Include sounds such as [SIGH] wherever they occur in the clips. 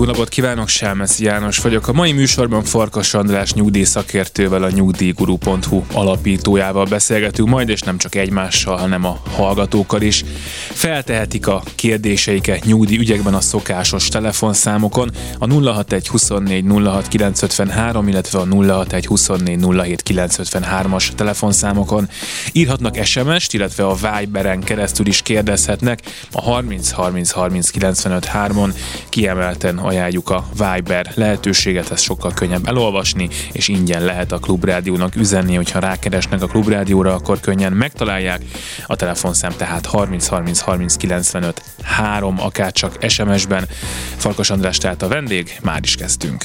Jó napot kívánok, Sámesz János vagyok. A mai műsorban Farkas András nyugdíjszakértővel, a nyugdíjguru.hu alapítójával beszélgetünk majd, és nem csak egymással, hanem a hallgatókkal is. Feltehetik a kérdéseiket nyugdíj ügyekben a szokásos telefonszámokon, a 061 24 06 953, illetve a 061 24 07 953-as telefonszámokon. Írhatnak SMS-t, illetve a Viberen keresztül is kérdezhetnek a 30 30 30 95 3-on kiemelten ajánljuk a Viber lehetőséget, ez sokkal könnyebb elolvasni, és ingyen lehet a Klubrádiónak üzenni, hogyha rákeresnek a Klubrádióra, akkor könnyen megtalálják. A telefonszám tehát 30 30 30 95 3, akár csak SMS-ben. Farkas András tehát a vendég, már is kezdtünk.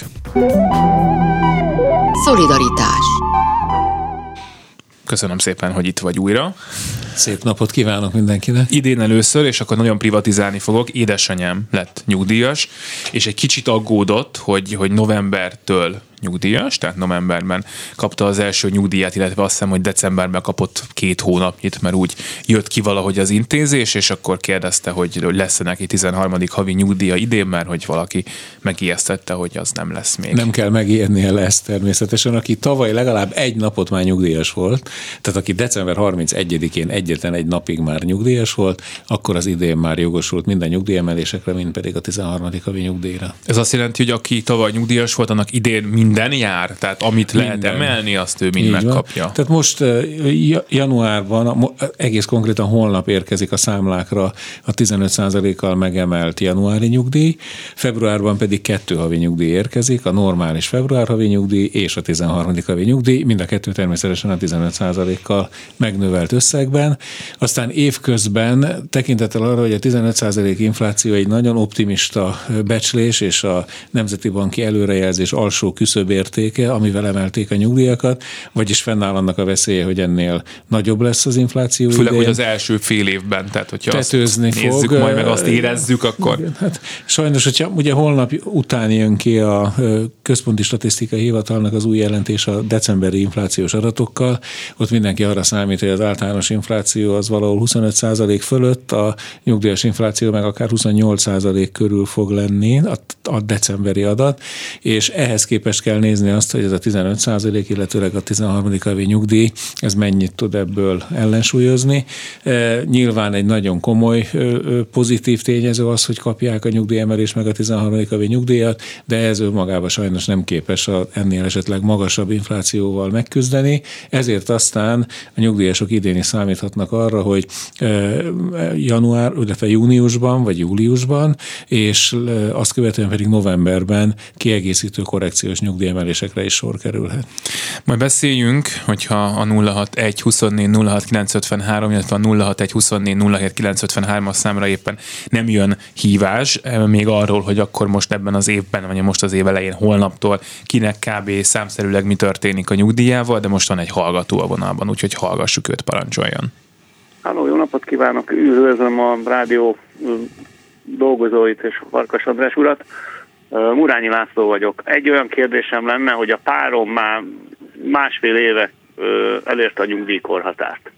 Szolidaritás Köszönöm szépen, hogy itt vagy újra. Szép napot kívánok mindenkinek. Idén először, és akkor nagyon privatizálni fogok, édesanyám lett nyugdíjas, és egy kicsit aggódott, hogy, hogy novembertől nyugdíjas, tehát novemberben kapta az első nyugdíját, illetve azt hiszem, hogy decemberben kapott két hónapnyit, mert úgy jött ki valahogy az intézés, és akkor kérdezte, hogy lesz-e neki 13. havi nyugdíja idén, mert hogy valaki megijesztette, hogy az nem lesz még. Nem kell megijednie lesz természetesen, aki tavaly legalább egy napot már nyugdíjas volt, tehát aki december 31-én egyetlen egy napig már nyugdíjas volt, akkor az idén már jogosult minden nyugdíjemelésekre, mint pedig a 13. havi nyugdíjra. Ez azt jelenti, hogy aki tavaly nyugdíjas volt, annak idén minden jár, tehát amit minden. lehet emelni, azt ő mind Így megkapja. Van. Tehát most januárban, egész konkrétan holnap érkezik a számlákra a 15%-kal megemelt januári nyugdíj, februárban pedig kettő havi nyugdíj érkezik, a normális február havi nyugdíj és a 13. havi nyugdíj, mind a kettő természetesen a 15%-kal megnövelt összegben. Aztán évközben tekintettel arra, hogy a 15% infláció egy nagyon optimista becslés, és a Nemzeti Banki előrejelzés alsó küszöb értéke, amivel emelték a nyugdíjakat, vagyis fennáll annak a veszélye, hogy ennél nagyobb lesz az infláció. Főleg, idején. hogy az első fél évben, tehát hogyha Tetőzni azt nézzük, fog, majd meg azt érezzük, akkor... Igen, hát sajnos, hogyha ugye holnap után jön ki a Központi Statisztikai Hivatalnak az új jelentés a decemberi inflációs adatokkal, ott mindenki arra számít, hogy az általános infláció az valahol 25% fölött, a nyugdíjas infláció meg akár 28% körül fog lenni, a, a decemberi adat, és ehhez képest kell nézni azt, hogy ez a 15 százalék, illetőleg a 13. havi nyugdíj, ez mennyit tud ebből ellensúlyozni. E, nyilván egy nagyon komoly pozitív tényező az, hogy kapják a nyugdíjemelés meg a 13. havi nyugdíjat, de ez önmagában sajnos nem képes a ennél esetleg magasabb inflációval megküzdeni, ezért aztán a nyugdíjasok idén is számíthatnak arra, hogy január, illetve júniusban vagy júliusban, és azt követően pedig novemberben kiegészítő korrekciós nyugdíj nyugdíjemelésekre is sor kerülhet. Majd beszéljünk, hogyha a 061 24 06 953, illetve a 061 24 07 953 as számra éppen nem jön hívás, eh, még arról, hogy akkor most ebben az évben, vagy most az év elején, holnaptól kinek kb. számszerűleg mi történik a nyugdíjával, de most van egy hallgató a vonalban, úgyhogy hallgassuk őt, parancsoljon. Halló, jó napot kívánok! Üdvözlöm a rádió dolgozóit és Farkas András urat. Murányi László vagyok. Egy olyan kérdésem lenne, hogy a párom már másfél éve elérte a nyugdíjkorhatárt.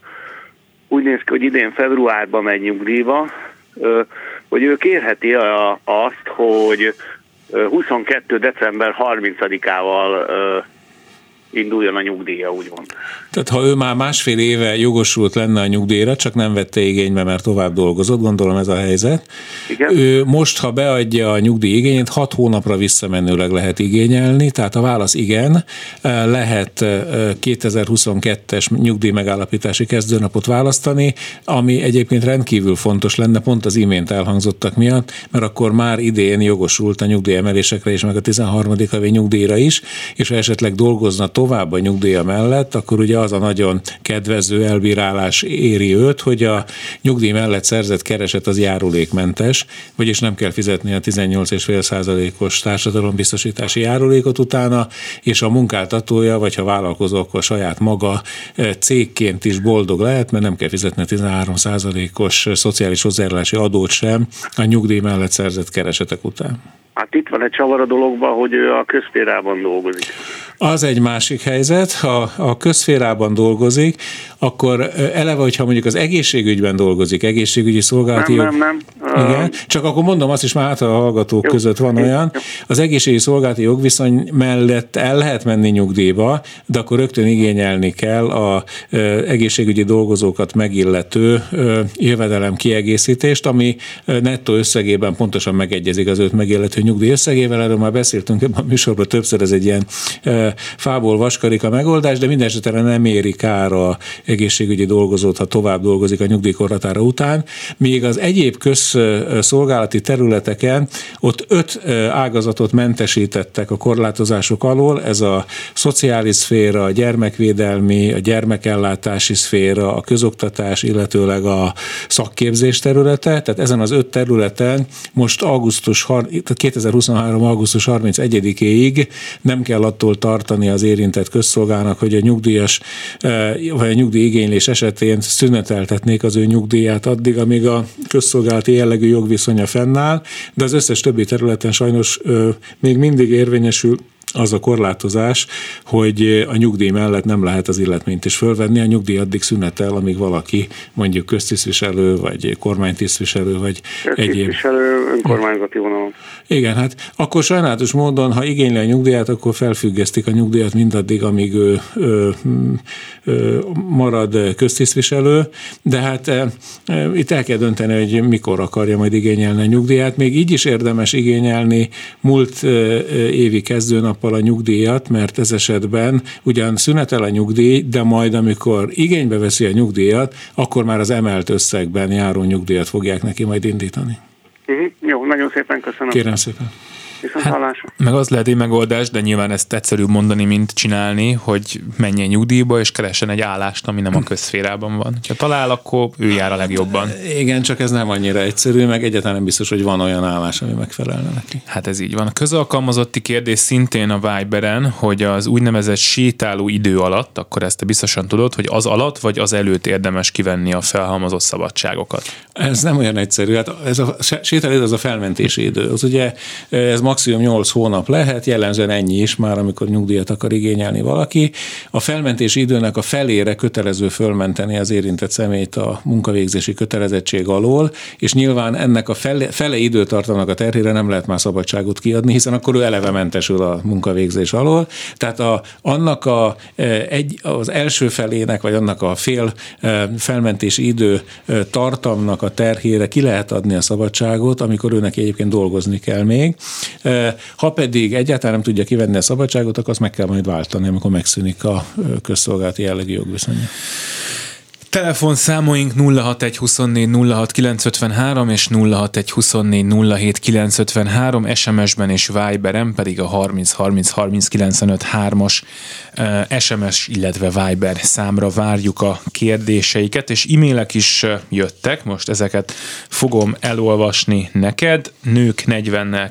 Úgy néz ki, hogy idén februárban megy nyugdíjba, hogy ő kérheti azt, hogy 22. december 30-ával induljon a nyugdíja, úgymond. Tehát ha ő már másfél éve jogosult lenne a nyugdíjra, csak nem vette igénybe, mert tovább dolgozott, gondolom ez a helyzet. Igen. Ő most, ha beadja a nyugdíj igényét, hat hónapra visszamenőleg lehet igényelni, tehát a válasz igen, lehet 2022-es nyugdíj megállapítási kezdőnapot választani, ami egyébként rendkívül fontos lenne, pont az imént elhangzottak miatt, mert akkor már idén jogosult a nyugdíjemelésekre és meg a 13. havi nyugdíjra is, és ha esetleg dolgozna tovább a nyugdíja mellett, akkor ugye az a nagyon kedvező elbírálás éri őt, hogy a nyugdíj mellett szerzett kereset az járulékmentes, vagyis nem kell fizetni a 18,5%-os társadalombiztosítási járulékot utána, és a munkáltatója, vagy ha vállalkozó, akkor saját maga eh, cégként is boldog lehet, mert nem kell fizetni a 13%-os szociális hozzájárulási adót sem a nyugdíj mellett szerzett keresetek után. Hát itt van egy csavar a dologban, hogy ő a közférában dolgozik. Az egy másik helyzet, ha a közférában dolgozik, akkor eleve, hogyha mondjuk az egészségügyben dolgozik, egészségügyi szolgálati Nem, nem, nem. Igen, csak akkor mondom azt is, már hát a hallgatók jó, között van olyan, az egészségügyi szolgálati jogviszony mellett el lehet menni nyugdíjba, de akkor rögtön igényelni kell a egészségügyi dolgozókat megillető jövedelem kiegészítést, ami nettó összegében pontosan megegyezik az őt megillető nyugdíj összegével, erről már beszéltünk ebben a műsorban többször, ez egy ilyen fából vaskarik a megoldás, de minden esetre nem éri kár a egészségügyi dolgozót, ha tovább dolgozik a nyugdíjkorhatára után, míg az egyéb közszolgálati területeken ott öt ágazatot mentesítettek a korlátozások alól, ez a szociális szféra, a gyermekvédelmi, a gyermekellátási szféra, a közoktatás, illetőleg a szakképzés területe, tehát ezen az öt területen most augusztus, 2023. augusztus 31-éig nem kell attól tartani az érintett közszolgának, hogy a nyugdíjas vagy a nyugdíjigénylés esetén szüneteltetnék az ő nyugdíját addig, amíg a közszolgálati jellegű jogviszonya fennáll, de az összes többi területen sajnos még mindig érvényesül az a korlátozás, hogy a nyugdíj mellett nem lehet az illetményt is fölvenni, a nyugdíj addig szünetel, amíg valaki mondjuk köztisztviselő, vagy kormánytisztviselő, vagy egyéb. Köztisztviselő önkormányzati vonalon. Igen, hát akkor sajnálatos módon, ha igényli a nyugdíjat, akkor felfüggesztik a nyugdíjat mindaddig, amíg ő, ő, ő marad köztisztviselő, de hát e, e, itt el kell dönteni, hogy mikor akarja majd igényelni a nyugdíjat. Még így is érdemes igényelni múlt évi kezdőnappal a nyugdíjat, mert ez esetben ugyan szünetel a nyugdíj, de majd amikor igénybe veszi a nyugdíjat, akkor már az emelt összegben járó nyugdíjat fogják neki majd indítani. Uh-huh. Jó, nagyon szépen köszönöm. Kérem szépen. Hát, meg az lehet egy megoldás, de nyilván ezt egyszerűbb mondani, mint csinálni, hogy menjen nyugdíjba, és keressen egy állást, ami nem a közszférában van. Ha talál, akkor ő jár a legjobban. Igen, csak ez nem annyira egyszerű, meg egyáltalán nem biztos, hogy van olyan állás, ami megfelelne neki. Hát ez így van. A közalkalmazotti kérdés szintén a Viberen, hogy az úgynevezett sétáló idő alatt, akkor ezt te biztosan tudod, hogy az alatt vagy az előtt érdemes kivenni a felhalmozott szabadságokat. Ez nem olyan egyszerű. Hát ez a sétáló az a felmentési idő. Az ugye ez maximum 8 hónap lehet, jellemzően ennyi is már, amikor nyugdíjat akar igényelni valaki. A felmentési időnek a felére kötelező fölmenteni az érintett személyt a munkavégzési kötelezettség alól, és nyilván ennek a fele, fele időtartamnak a terhére nem lehet már szabadságot kiadni, hiszen akkor ő eleve mentesül a munkavégzés alól. Tehát a, annak a, e, egy, az első felének, vagy annak a fél e, felmentési idő e, tartamnak a terhére ki lehet adni a szabadságot, amikor őnek egyébként dolgozni kell még. Ha pedig egyáltalán nem tudja kivenni a szabadságot, akkor azt meg kell majd váltani, amikor megszűnik a közszolgálati jellegű jogviszony. Telefonszámoink 061 24 06 953 és 061 24 07 953, SMS-ben és Viberen pedig a 30 30 30 95 3-as SMS, illetve Viber számra várjuk a kérdéseiket, és e-mailek is jöttek, most ezeket fogom elolvasni neked. Nők 40-nel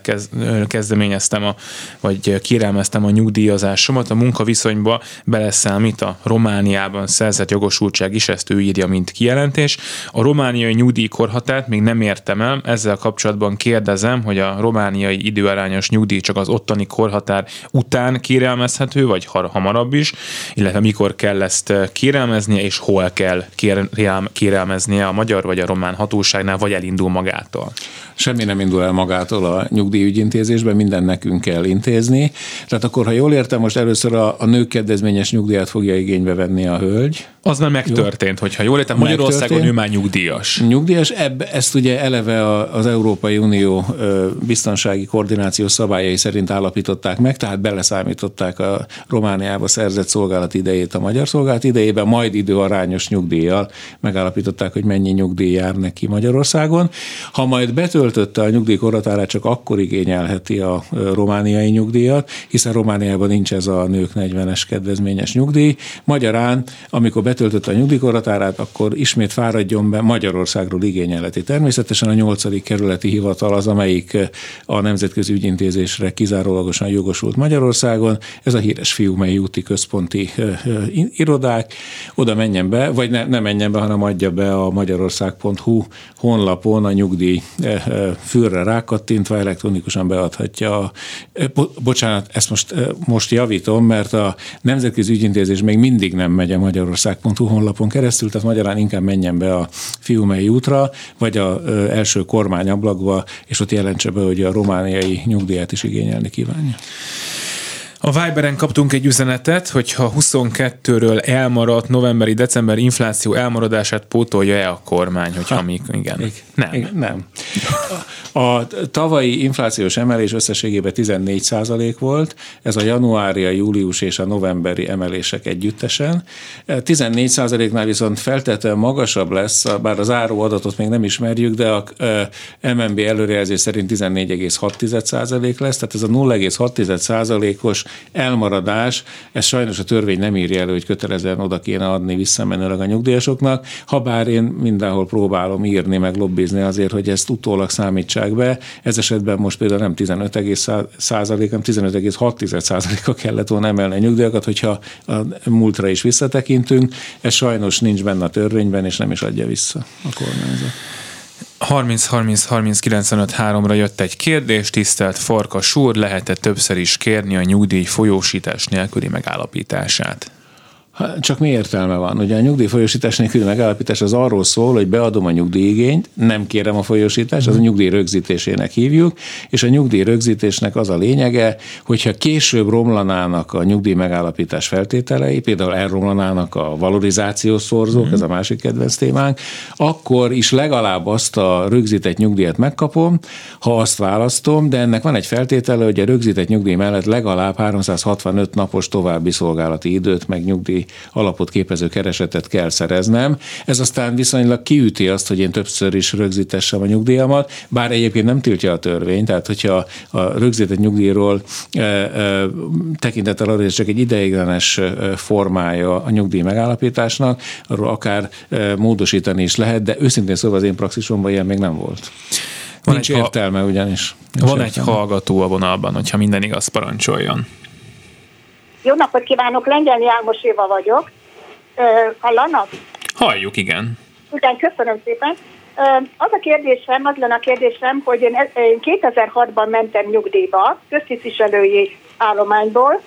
kezdeményeztem, a, vagy kérelmeztem a nyugdíjazásomat, a munkaviszonyba beleszámít a Romániában szerzett jogosultság is, ezt ő írja, mint kijelentés. A romániai nyugdíjkorhatárt még nem értem el, ezzel kapcsolatban kérdezem, hogy a romániai időarányos nyugdíj csak az ottani korhatár után kérelmezhető, vagy hamarabb is, illetve mikor kell ezt kérelmeznie, és hol kell kérelmeznie a magyar vagy a román hatóságnál, vagy elindul magától. Semmi nem indul el magától a nyugdíjügyintézésben, minden nekünk kell intézni. Tehát akkor, ha jól értem, most először a, a nők kedvezményes nyugdíjat fogja igénybe venni a hölgy. Az már megtörtént, hogyha jól értem, Magyarországon ő már nyugdíjas. Nyugdíjas, ebbe, ezt ugye eleve az Európai Unió biztonsági koordináció szabályai szerint állapították meg, tehát beleszámították a Romániába szerzett szolgálat idejét a magyar szolgálat idejében, majd időarányos nyugdíjjal megállapították, hogy mennyi nyugdíj jár neki Magyarországon. Ha majd betöltötte a nyugdíjkorhatárát, csak akkor igényelheti a romániai nyugdíjat, hiszen Romániában nincs ez a nők 40-es kedvezményes nyugdíj. Magyarán, amikor betöltötte a nyugdíjkorhatárát, akkor ismét fáradjon be Magyarországról igényelheti. Természetesen a 8. kerületi hivatal az, amelyik a nemzetközi ügyintézésre kizárólagosan jogosult Magyarországon. Ez a híres Fiumei úti központi irodák. Oda menjen be, vagy ne, ne menjen be, hanem adja be a magyarország.hu honlapon a nyugdíj fűrre rákattintva elektronikusan beadhatja. A, bocsánat, ezt most, most javítom, mert a nemzetközi ügyintézés még mindig nem megy a magyarország.hu honlapon keresztül, tehát magyarán inkább menjen be a Fiumei útra, vagy a első kormányablakba, és ott jelentse be, hogy a romániai nyugdíját is igényelni kívánja. A Viberen kaptunk egy üzenetet, hogy ha 22-ről elmaradt novemberi-december infláció elmaradását pótolja-e a kormány, hogyha ha, még igen. Még, nem. Még, nem. A tavalyi inflációs emelés összességében 14 százalék volt, ez a januári, a július és a novemberi emelések együttesen. 14 százaléknál viszont feltétlenül magasabb lesz, bár az áró adatot még nem ismerjük, de a MNB előrejelzés szerint 14,6 százalék lesz, tehát ez a 0,6 százalékos elmaradás, ez sajnos a törvény nem írja elő, hogy kötelezően oda kéne adni visszamenőleg a nyugdíjasoknak, ha bár én mindenhol próbálom írni, meg lobbizni azért, hogy ezt utólag számítsák be. Ez esetben most például nem 15 százalék, hanem 15,6 százaléka kellett volna emelni a nyugdíjakat, hogyha a múltra is visszatekintünk. Ez sajnos nincs benne a törvényben, és nem is adja vissza a kormányzat. 30 30 30 95 3-ra jött egy kérdés, tisztelt Farkas úr, lehet-e többször is kérni a nyugdíj folyósítás nélküli megállapítását? Csak mi értelme van? Ugye a nyugdíjfolyósítás nélküli megállapítás az arról szól, hogy beadom a nyugdíjigényt, nem kérem a folyósítást, az a nyugdíj rögzítésének hívjuk, és a nyugdíj rögzítésnek az a lényege, hogyha később romlanának a nyugdíj megállapítás feltételei, például elromlanának a valorizációs szorzók, mm. ez a másik kedvenc témánk, akkor is legalább azt a rögzített nyugdíjat megkapom, ha azt választom, de ennek van egy feltétele, hogy a rögzített nyugdíj mellett legalább 365 napos további szolgálati időt, meg nyugdíj alapot képező keresetet kell szereznem. Ez aztán viszonylag kiüti azt, hogy én többször is rögzítessem a nyugdíjamat, bár egyébként nem tiltja a törvény, tehát hogyha a rögzített nyugdíjról e, e, tekintettel arra, hogy csak egy ideiglenes formája a nyugdíj megállapításnak, arról akár e, módosítani is lehet, de őszintén szóval az én praxisomban ilyen még nem volt. Van Nincs egy értelme ugyanis. Nincs van értelme. egy hallgató a vonalban, hogyha minden igaz, parancsoljon. Jó napot kívánok, Lengyelni Álmos Éva vagyok. Hallanak? Halljuk, igen. Igen, köszönöm szépen. Az a kérdésem, az lenne a kérdésem, hogy én 2006-ban mentem nyugdíjba, köztisztviselői állományból,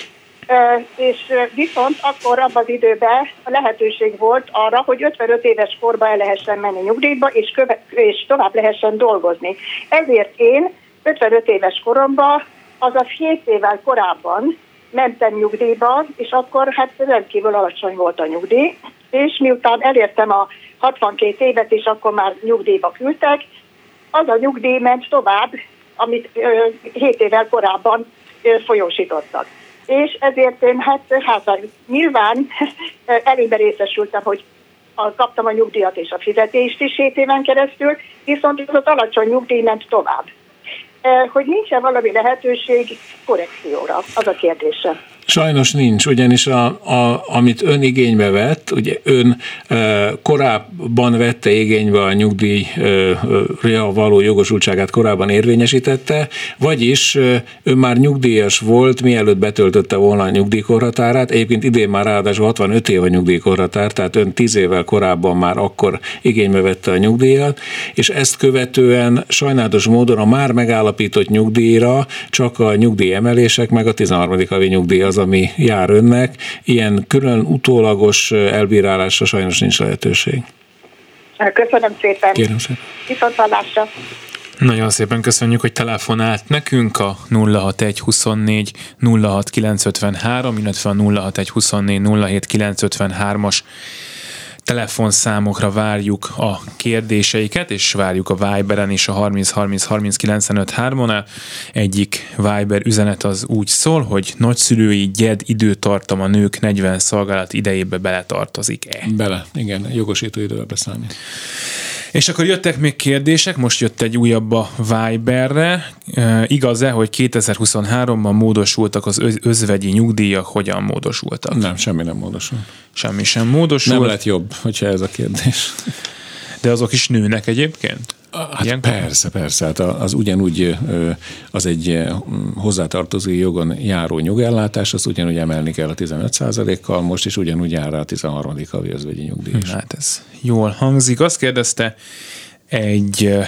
és viszont akkor abban az időben a lehetőség volt arra, hogy 55 éves korba el lehessen menni nyugdíjba, és, köve, és tovább lehessen dolgozni. Ezért én 55 éves koromban, azaz 7 évvel korábban mentem nyugdíjba, és akkor hát rendkívül alacsony volt a nyugdíj, és miután elértem a 62 évet, és akkor már nyugdíjba küldtek, az a nyugdíj ment tovább, amit ö, 7 évvel korábban ö, folyósítottak. És ezért én hát, hát nyilván előben részesültem, hogy a, kaptam a nyugdíjat és a fizetést is 7 éven keresztül, viszont az alacsony nyugdíj ment tovább. Hogy nincs-e valami lehetőség korrekcióra? Az a kérdésem. Sajnos nincs, ugyanis a, a, amit ön igénybe vett, ugye ön e, korábban vette igénybe a nyugdíjra való jogosultságát korábban érvényesítette, vagyis e, ön már nyugdíjas volt, mielőtt betöltötte volna a nyugdíjkorhatárát, egyébként idén már ráadásul 65 év a nyugdíjkorhatár, tehát ön 10 évvel korábban már akkor igénybe vette a nyugdíjat, és ezt követően sajnálatos módon a már megállapított nyugdíjra csak a nyugdíjemelések meg a 13. havi nyugdíj az, ami jár önnek. Ilyen külön utólagos elbírálásra sajnos nincs lehetőség. Köszönöm szépen. Kérem szépen. Viszont hallásra. Nagyon szépen köszönjük, hogy telefonált nekünk a 061 24 06 953, illetve a 061 24 07 953-as telefonszámokra várjuk a kérdéseiket, és várjuk a Viberen is a 30 30 30 95 3 Egyik Viber üzenet az úgy szól, hogy nagyszülői gyed időtartam a nők 40 szolgálat idejébe beletartozik-e? Bele, igen, jogosító időbe beszámít. És akkor jöttek még kérdések, most jött egy újabb a Viberre. E, igaz-e, hogy 2023-ban módosultak az özvegyi nyugdíjak, hogyan módosultak? Nem, semmi nem módosult. Semmi sem módosult. Nem lett jobb, hogyha ez a kérdés. De azok is nőnek egyébként? Hát Ilyen persze, persze. Hát az ugyanúgy az egy hozzátartozó jogon járó nyugellátás, azt ugyanúgy emelni kell a 15%-kal, most is ugyanúgy jár a 13. havi özvegyi nyugdíj. Hát ez jól hangzik. Azt kérdezte egy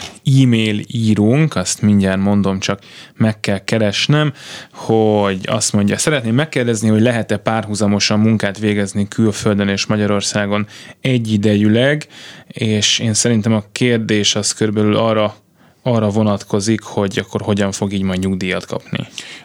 e-mail írunk, azt mindjárt mondom, csak meg kell keresnem, hogy azt mondja, szeretném megkérdezni, hogy lehet-e párhuzamosan munkát végezni külföldön és Magyarországon egyidejűleg, és én szerintem a kérdés az körülbelül arra arra vonatkozik, hogy akkor hogyan fog így majd nyugdíjat kapni.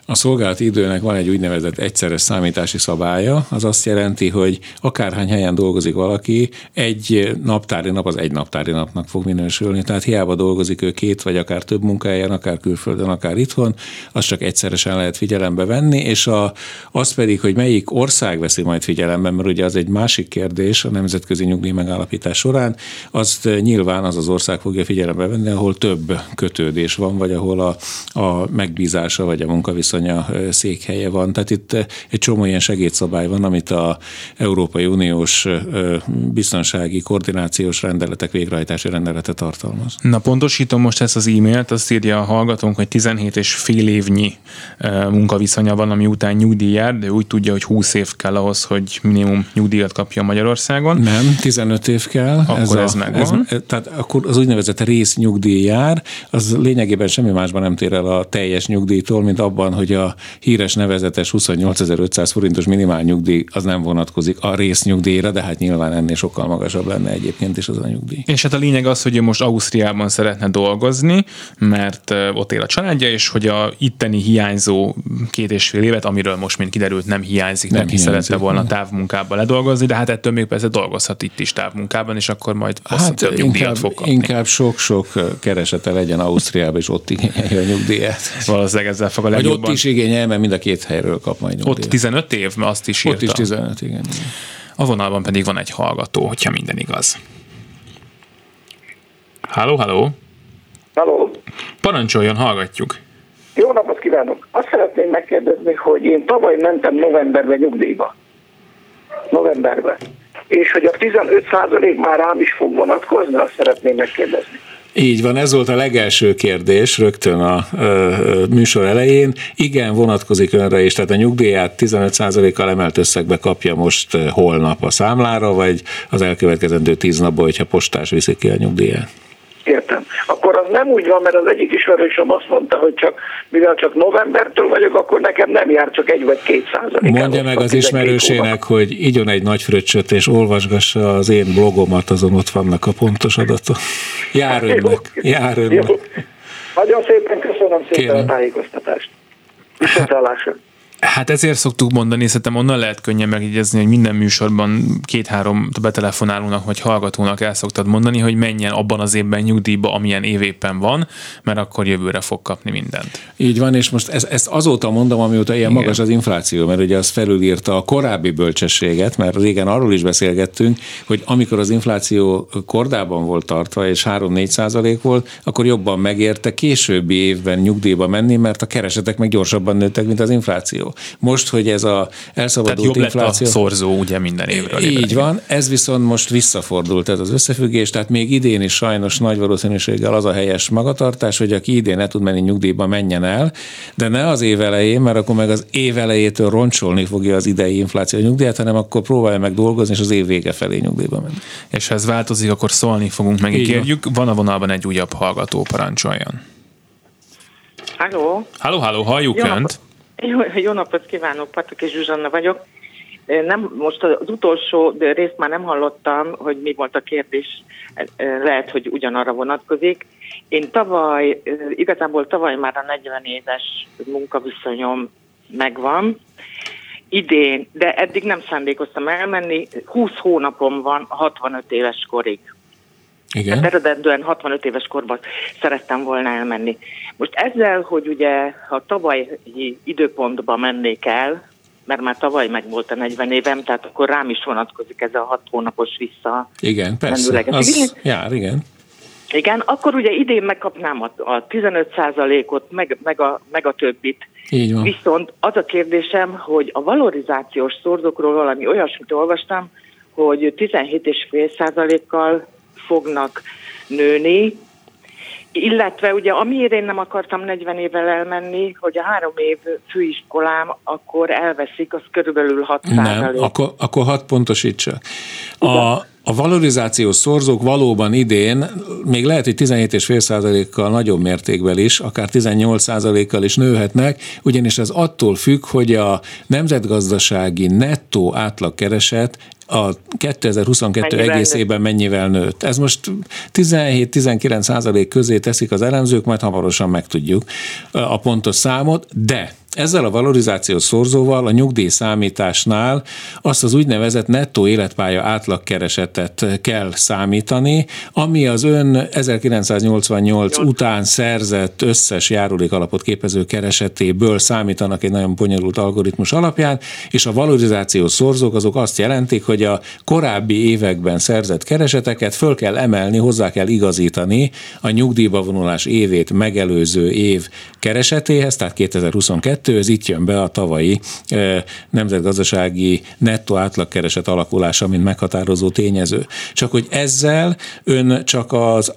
A szolgálati időnek van egy úgynevezett egyszeres számítási szabálya, az azt jelenti, hogy akárhány helyen dolgozik valaki, egy naptári nap az egy naptári napnak fog minősülni. Tehát hiába dolgozik ő két vagy akár több munkáján, akár külföldön, akár itthon, azt csak egyszeresen lehet figyelembe venni, és a, az pedig, hogy melyik ország veszi majd figyelembe, mert ugye az egy másik kérdés a nemzetközi nyugdíj megállapítás során, azt nyilván az az ország fogja figyelembe venni, ahol több kötődés van, vagy ahol a, a megbízása vagy a munkaviszonya székhelye van. Tehát itt egy csomó ilyen segédszabály van, amit a Európai Uniós biztonsági koordinációs rendeletek végrehajtási rendelete tartalmaz. Na pontosítom most ezt az e-mailt, azt írja a hallgatónk, hogy 17 és fél évnyi munkaviszonya van, ami után nyugdíj jár, de úgy tudja, hogy 20 év kell ahhoz, hogy minimum nyugdíjat kapja Magyarországon. Nem, 15 év kell. Akkor ez, a, ez megvan. Ez, tehát akkor az úgynevezett résznyugdíj jár, az lényegében semmi másban nem tér el a teljes nyugdíjtól, mint abban, hogy a híres nevezetes 28.500 forintos minimál nyugdíj az nem vonatkozik a résznyugdíjra, de hát nyilván ennél sokkal magasabb lenne egyébként is az a nyugdíj. És hát a lényeg az, hogy ő most Ausztriában szeretne dolgozni, mert ott él a családja, és hogy a itteni hiányzó két és fél évet, amiről most mint kiderült nem hiányzik, nem neki szerette volna nem. távmunkába ledolgozni, de hát ettől még persze dolgozhat itt is távmunkában, és akkor majd hát inkább, fog kapni. Inkább sok-sok keresete legyen Ausztriába, és ott igényelje a nyugdíjat. Valószínűleg ezzel fog a legjobban. Vagy ott is igényel, mert mind a két helyről kap majd nyugdíjat. Ott 15 év, mert azt is írta. Ott is 15, igen. igen. A vonalban pedig van egy hallgató, hogyha minden igaz. Halló, halló! Halló! Parancsoljon, hallgatjuk! Jó napot kívánok! Azt szeretném megkérdezni, hogy én tavaly mentem novemberben nyugdíjba. Novemberben. És hogy a 15% már rám is fog vonatkozni, azt szeretném megkérdezni. Így van, ez volt a legelső kérdés rögtön a ö, műsor elején. Igen, vonatkozik önre is, tehát a nyugdíját 15%-kal emelt összegbe kapja most holnap a számlára, vagy az elkövetkezendő 10 napban, hogyha postás viszi ki a nyugdíját? Értem. Akkor az nem úgy van, mert az egyik ismerősöm azt mondta, hogy csak mivel csak novembertől vagyok, akkor nekem nem jár csak egy vagy két százalék. Mondja meg az ismerősének, hogy igyon egy nagy fröccsöt, és olvasgassa az én blogomat, azon ott vannak a pontos adatok. Jár önnek, jár önnek. Jó. Nagyon szépen köszönöm szépen Kérem. a tájékoztatást. Viszontlátásra. Hát ezért szoktuk mondani, szerintem onnan lehet könnyen megjegyezni, hogy minden műsorban két-három betelefonálónak vagy hallgatónak el szoktad mondani, hogy menjen abban az évben nyugdíjba, amilyen évéppen van, mert akkor jövőre fog kapni mindent. Így van, és most ezt, ezt azóta mondom, amióta ilyen Igen. magas az infláció, mert ugye az felülírta a korábbi bölcsességet, mert régen arról is beszélgettünk, hogy amikor az infláció kordában volt tartva, és 3-4 százalék volt, akkor jobban megérte későbbi évben nyugdíjba menni, mert a keresetek meg gyorsabban nőttek, mint az infláció infláció. Most, hogy ez a elszabadult Tehát jobb infláció... lett a szorzó ugye minden évről. Így évre. van, ez viszont most visszafordult ez az összefüggés, tehát még idén is sajnos nagy valószínűséggel az a helyes magatartás, hogy aki idén ne tud menni nyugdíjba, menjen el, de ne az év elején, mert akkor meg az év elejétől roncsolni fogja az idei infláció nyugdíjat, hanem akkor próbálja meg dolgozni, és az év vége felé nyugdíjba menni. És ha ez változik, akkor szólni fogunk, megígérjük. Van a vonalban egy újabb hallgató, parancsoljon. Halló. Halló, halló, halljuk Jó Önt. Jó, jó napot kívánok, Patok és Zsuzsanna vagyok. Nem, most az utolsó részt már nem hallottam, hogy mi volt a kérdés, lehet, hogy ugyanarra vonatkozik. Én tavaly, igazából tavaly már a 40 éves munkaviszonyom megvan, idén, de eddig nem szándékoztam elmenni, 20 hónapom van 65 éves korig. Igen. Hát eredetően 65 éves korban szerettem volna elmenni. Most ezzel, hogy ugye a tavalyi időpontba mennék el, mert már tavaly meg volt a 40 évem, tehát akkor rám is vonatkozik ez a 6 hónapos vissza. Igen, persze. Az jár, igen. Igen, akkor ugye idén megkapnám a, a 15%-ot, meg, meg, a, meg a többit. Így van. Viszont az a kérdésem, hogy a valorizációs szorzókról valami olyasmit olvastam, hogy 17,5%-kal fognak nőni, illetve ugye amiért én nem akartam 40 évvel elmenni, hogy a három év főiskolám akkor elveszik, az körülbelül 6 Nem, akkor, akkor hat pontosítsak. A, a valorizációs szorzók valóban idén még lehet, hogy 17,5%-kal nagyobb mértékben is, akár 18%-kal is nőhetnek, ugyanis ez attól függ, hogy a nemzetgazdasági nettó átlagkereset a 2022 mennyivel egészében mennyivel nőtt. Ez most 17-19 százalék közé teszik az elemzők, majd hamarosan megtudjuk a pontos számot, de ezzel a valorizációs szorzóval a nyugdíj számításnál azt az úgynevezett nettó életpálya átlagkeresetet kell számítani, ami az ön 1988 után szerzett összes járulék alapot képező keresetéből számítanak egy nagyon bonyolult algoritmus alapján, és a valorizációs szorzók azok azt jelentik, hogy a korábbi években szerzett kereseteket föl kell emelni, hozzá kell igazítani a nyugdíjba vonulás évét megelőző év keresetéhez, tehát 2022 kettő, ez itt jön be a tavalyi nemzetgazdasági nettó átlagkereset alakulása, mint meghatározó tényező. Csak hogy ezzel ön csak az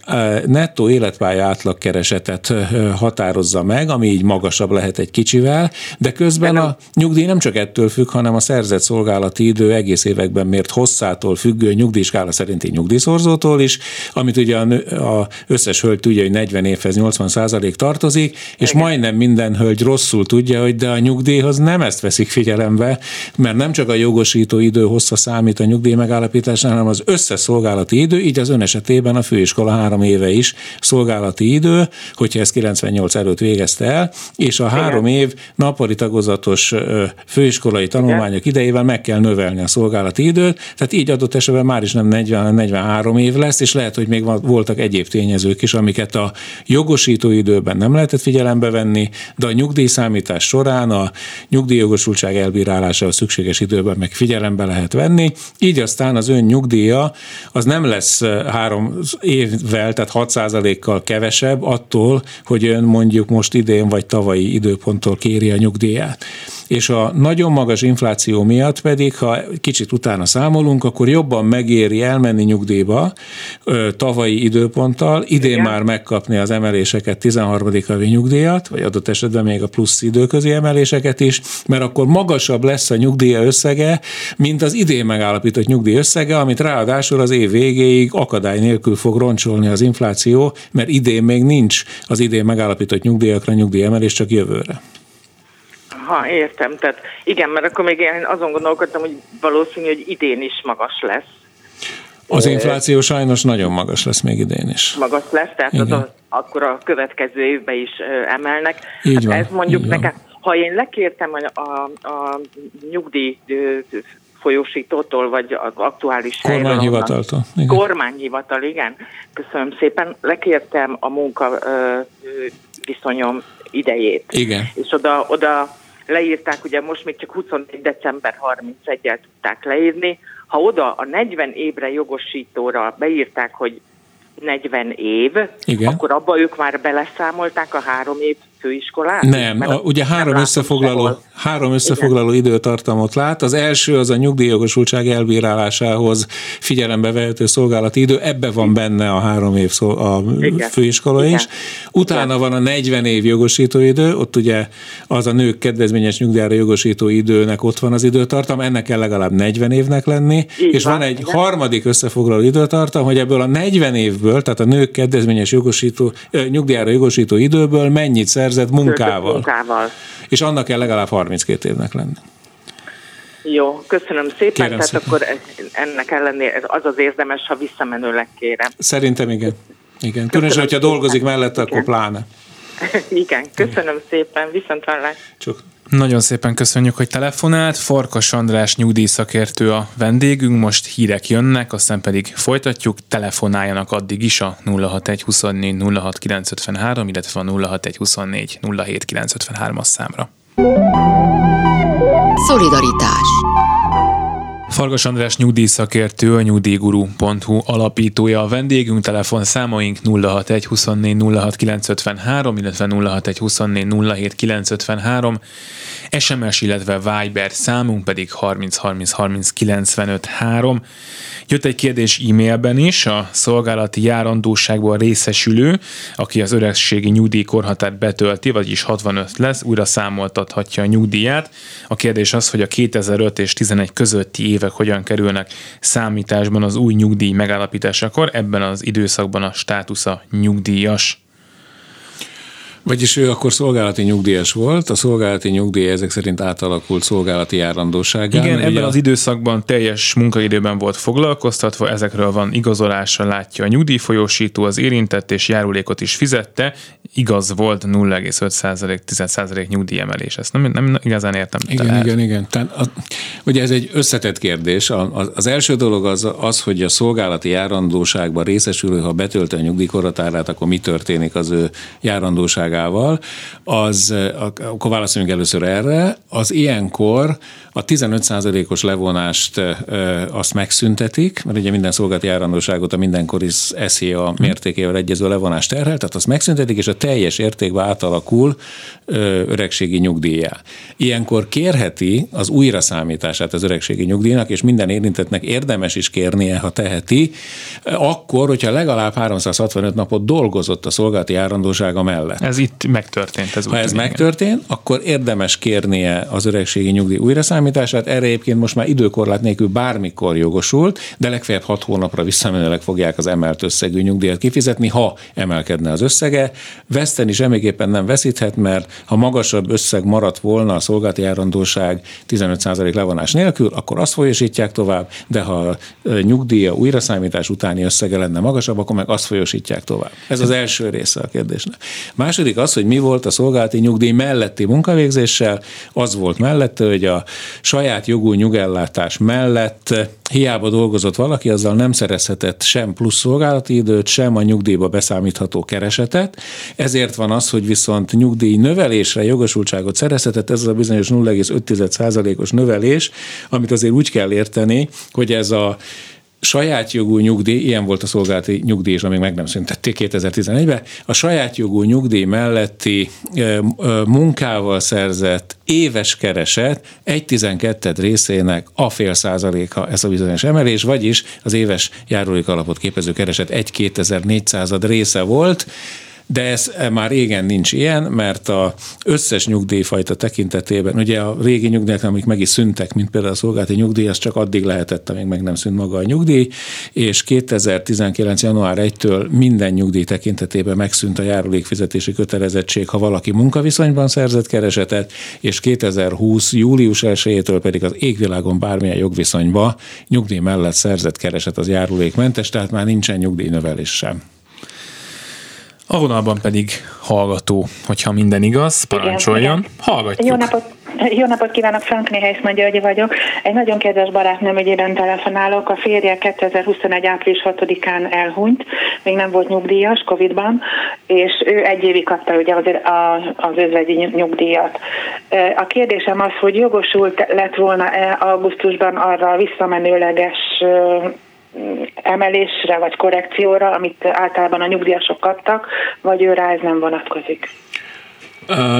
nettó életpálya átlagkeresetet határozza meg, ami így magasabb lehet egy kicsivel, de közben a nyugdíj nem csak ettől függ, hanem a szerzett szolgálati idő egész években mért hosszától függő nyugdíjskála szerinti nyugdíjszorzótól is, amit ugye a, a összes hölgy tudja, hogy 40 évhez 80 százalék tartozik, és Igen. majdnem minden hölgy rosszul tudja, hogy de a nyugdíjhoz nem ezt veszik figyelembe, mert nem csak a jogosító idő hossza számít a nyugdíj megállapításnál, hanem az összes szolgálati idő, így az ön esetében a főiskola három éve is szolgálati idő, hogyha ezt 98 előtt végezte el, és a Igen. három év nappali tagozatos főiskolai tanulmányok idejével meg kell növelni a szolgálati időt, tehát így adott esetben már is nem 40, 43 év lesz, és lehet, hogy még voltak egyéb tényezők is, amiket a jogosító időben nem lehetett figyelembe venni, de a nyugdíjszámítás során a nyugdíjjogosultság elbírálása a szükséges időben meg figyelembe lehet venni, így aztán az ön nyugdíja az nem lesz három évvel, tehát 6%-kal kevesebb attól, hogy ön mondjuk most idén vagy tavalyi időponttól kéri a nyugdíját és a nagyon magas infláció miatt pedig, ha kicsit utána számolunk, akkor jobban megéri elmenni nyugdíjba tavalyi időponttal, idén Igen. már megkapni az emeléseket 13. havi nyugdíjat, vagy adott esetben még a plusz időközi emeléseket is, mert akkor magasabb lesz a nyugdíja összege, mint az idén megállapított nyugdíj összege, amit ráadásul az év végéig akadály nélkül fog roncsolni az infláció, mert idén még nincs az idén megállapított nyugdíjakra nyugdíjemelés, csak jövőre. Ha, értem. Tehát igen, mert akkor még én azon gondolkodtam, hogy valószínű, hogy idén is magas lesz. Az infláció sajnos nagyon magas lesz még idén is. Magas lesz, tehát az, az, akkor a következő évben is emelnek. Így hát van, ez mondjuk nekem, ha én lekértem a, a, a nyugdíj folyósítótól, vagy az aktuális Kormányhivataltól. Igen. Kormányhivatal, igen. Köszönöm szépen. Lekértem a munka viszonyom idejét. Igen. És oda, oda leírták, ugye most még csak 24. december 31-el tudták leírni, ha oda a 40 évre jogosítóra beírták, hogy 40 év, Igen. akkor abba ők már beleszámolták a három év főiskolát? Nem, a, ugye három nem összefoglaló, három összefoglaló Igen. időtartamot lát. Az első az a nyugdíjjogosultság elbírálásához figyelembe vehető szolgálati idő, ebbe van benne a három év szó, a Igen. főiskola Igen. is. Utána Igen. van a 40 év jogosító idő, ott ugye az a nők kedvezményes nyugdíjára jogosító időnek ott van az időtartam, ennek kell legalább 40 évnek lenni, Így és van, van egy Igen. harmadik összefoglaló időtartam, hogy ebből a 40 évből, tehát a nők kedvezményes jogosító, nyugdíjára jogosító időből mennyit szer szerzett munkával. munkával. És annak kell legalább 32 évnek lenni. Jó, köszönöm szépen. Kérem Tehát szépen. akkor ennek ellenére az az érdemes, ha visszamenőleg kérem. Szerintem igen. Igen. Különösen, hogyha dolgozik mellette, akkor pláne. [LAUGHS] Igen, köszönöm szépen, viszont hallás. Csak nagyon szépen köszönjük, hogy telefonált. Farkas András nyugdíjszakértő a vendégünk, most hírek jönnek, aztán pedig folytatjuk. Telefonáljanak addig is a 061 24 06 953, illetve a 061 24 07 953 számra. Szolidaritás Fargas András nyugdíjszakértő, a nyugdíjguru.hu alapítója a vendégünk, telefon számaink 061 24 06 953, illetve 061 24 07 953, SMS, illetve Viber számunk pedig 30 30 30 95 3. Jött egy kérdés e-mailben is, a szolgálati járandóságból részesülő, aki az öregségi nyugdíjkorhatárt betölti, vagyis 65 lesz, újra számoltathatja a nyugdíját. A kérdés az, hogy a 2005 és 11 közötti évek hogyan kerülnek számításban az új nyugdíj megállapításakor, ebben az időszakban a státusza nyugdíjas. Vagyis ő akkor szolgálati nyugdíjas volt, a szolgálati nyugdíj ezek szerint átalakult szolgálati járandóságá. Igen, ebben az időszakban teljes munkaidőben volt foglalkoztatva, ezekről van igazolása, látja a nyugdíjfolyósító, az érintett és járulékot is fizette, igaz volt 0,5-10% nyugdíjemelés. Ezt nem, nem igazán értem. Igen, lehet. igen, igen. Tehát a, ugye ez egy összetett kérdés. A, az első dolog az, az, hogy a szolgálati járandóságban részesülő, ha betölti a nyugdíjkorhatárát, akkor mi történik az ő járandóság fontosságával, az, akkor válaszoljunk először erre, az ilyenkor a 15%-os levonást azt megszüntetik, mert ugye minden szolgálati járandóságot a mindenkori SZIA mértékével egyező levonás terhel, tehát azt megszüntetik, és a teljes értékbe átalakul öregségi nyugdíjá. Ilyenkor kérheti az újraszámítását az öregségi nyugdíjnak, és minden érintettnek érdemes is kérnie, ha teheti, akkor, hogyha legalább 365 napot dolgozott a szolgálati járandósága mellett. Ez itt megtörtént. Ez ha ez megtörtént, akkor érdemes kérnie az öregségi nyugdíj újraszámítását, számítását, erre egyébként most már időkorlát nélkül bármikor jogosult, de legfeljebb hat hónapra visszamenőleg fogják az emelt összegű nyugdíjat kifizetni, ha emelkedne az összege. Veszteni semmiképpen nem veszíthet, mert ha magasabb összeg maradt volna a szolgálati járandóság 15% levonás nélkül, akkor azt folyosítják tovább, de ha nyugdíja újraszámítás utáni összege lenne magasabb, akkor meg azt folyosítják tovább. Ez az első része a kérdésnek. Második az, hogy mi volt a szolgálati nyugdíj melletti munkavégzéssel, az volt mellette, hogy a saját jogú nyugellátás mellett hiába dolgozott valaki, azzal nem szerezhetett sem plusz szolgálati időt, sem a nyugdíjba beszámítható keresetet. Ezért van az, hogy viszont nyugdíj növelésre jogosultságot szerezhetett, ez az a bizonyos 0,5%-os növelés, amit azért úgy kell érteni, hogy ez a saját jogú nyugdíj, ilyen volt a szolgálati nyugdíj, és amíg meg nem szüntették 2011-ben, a saját jogú nyugdíj melletti munkával szerzett éves kereset egy tizenketted részének a fél százaléka ez a bizonyos emelés, vagyis az éves járulék alapot képező kereset egy 2400 része volt, de ez már régen nincs ilyen, mert a összes nyugdíjfajta tekintetében, ugye a régi nyugdíjak, amik meg is szüntek, mint például a szolgálati nyugdíj, az csak addig lehetett, amíg meg nem szűnt maga a nyugdíj, és 2019. január 1-től minden nyugdíj tekintetében megszűnt a járulékfizetési kötelezettség, ha valaki munkaviszonyban szerzett keresetet, és 2020. július 1-től pedig az égvilágon bármilyen jogviszonyba nyugdíj mellett szerzett kereset az járulékmentes, tehát már nincsen nyugdíjnövelés sem. A vonalban pedig hallgató, hogyha minden igaz, parancsoljon. Igen, Hallgatjuk. Jó napot, jó napot kívánok, Frankné Heiszman György vagyok. Egy nagyon kedves barátnőm ügyében telefonálok. A férje 2021. április 6-án elhunyt, még nem volt nyugdíjas Covid-ban, és ő egy évig kapta ugye az, az özvegyi nyugdíjat. A kérdésem az, hogy jogosult lett volna-e augusztusban arra visszamenőleges emelésre vagy korrekcióra, amit általában a nyugdíjasok kaptak, vagy őre ez nem vonatkozik.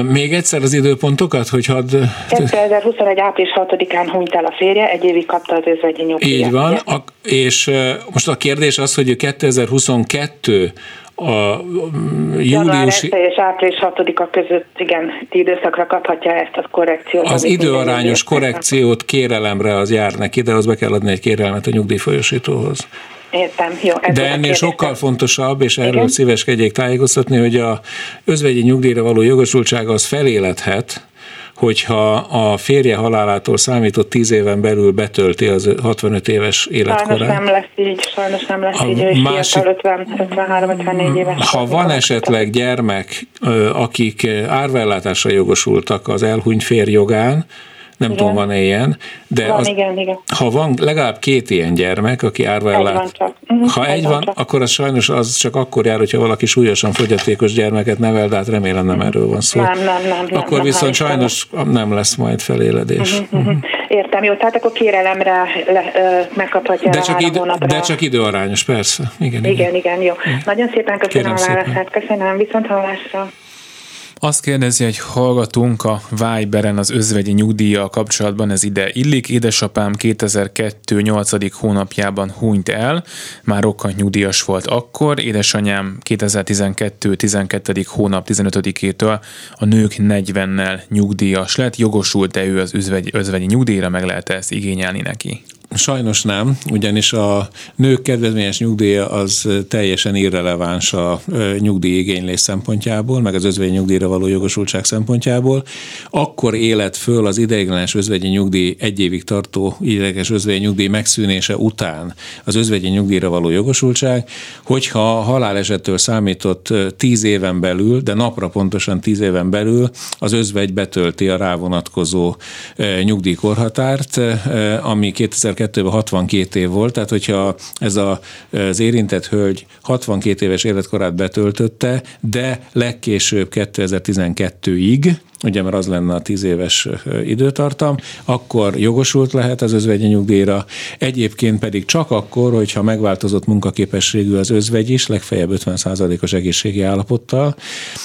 Még egyszer az időpontokat, hogy hadd... 2021. április 6-án hunyt el a férje, egy évig kapta az özvegyi nyugdíjat. Így van, a, és most a kérdés az, hogy 2022 a júliusi... és április 6-a között igen, időszakra kaphatja ezt a korrekciót. Az időarányos korrekciót kérelemre az jár neki, de az be kell adni egy kérelmet a nyugdíjfolyosítóhoz. Értem, jó. Ez De ennél sokkal fontosabb, és erről Igen? szíveskedjék tájékoztatni, hogy a özvegyi nyugdíjra való jogosultsága az felélethet, hogyha a férje halálától számított 10 éven belül betölti az 65 éves életkorát. Sajnos nem lesz így, sajnos nem lesz a így, ő másik, 53-54 éves. Ha van esetleg gyermek, akik árvellátásra jogosultak az elhunyt férj jogán, nem igen. tudom, van-e ilyen, de van, az, igen, igen. ha van legalább két ilyen gyermek, aki árva ellát, uh-huh. ha egy, egy van, van akkor az sajnos az csak akkor jár, hogyha valaki súlyosan fogyatékos gyermeket nevel, de hát remélem nem erről van szó. Nem, nem, nem. Akkor nem, viszont nem, sajnos nem lesz majd feléledés. Uh-huh, uh-huh. Értem, jó, tehát akkor kérelemre le, ö, megkaphatja de csak, idő, de csak időarányos, persze. Igen, igen, igen, igen jó. Igen. Nagyon szépen köszönöm Kérem a válaszát, köszönöm, viszont hallásra. Azt kérdezi egy hallgatunk a Viberen az özvegyi nyugdíjjal kapcsolatban, ez ide illik. Édesapám 2002. 8. hónapjában hunyt el, már rokkant nyugdíjas volt akkor, édesanyám 2012. 12. hónap 15-től a nők 40-nel nyugdíjas lett. Jogosult-e ő az özvegyi, özvegyi nyugdíjra, meg lehet ezt igényelni neki? Sajnos nem, ugyanis a nők kedvezményes nyugdíja az teljesen irreleváns a nyugdíjigénylés szempontjából, meg az özvegyi nyugdíjra való jogosultság szempontjából. Akkor élet föl az ideiglenes özvegyi nyugdíj egy évig tartó ideiglenes özvegyi nyugdíj megszűnése után az özvegyi nyugdíjra való jogosultság, hogyha halálesettől számított tíz éven belül, de napra pontosan tíz éven belül az özvegy betölti a rávonatkozó nyugdíjkorhatárt, ami 2000 2002-ben 62 év volt, tehát hogyha ez a, az érintett hölgy 62 éves életkorát betöltötte, de legkésőbb 2012-ig, ugye mert az lenne a tíz éves időtartam, akkor jogosult lehet az özvegyi nyugdíjra, egyébként pedig csak akkor, hogyha megváltozott munkaképességű az özvegy is, legfeljebb 50%-os egészségi állapottal,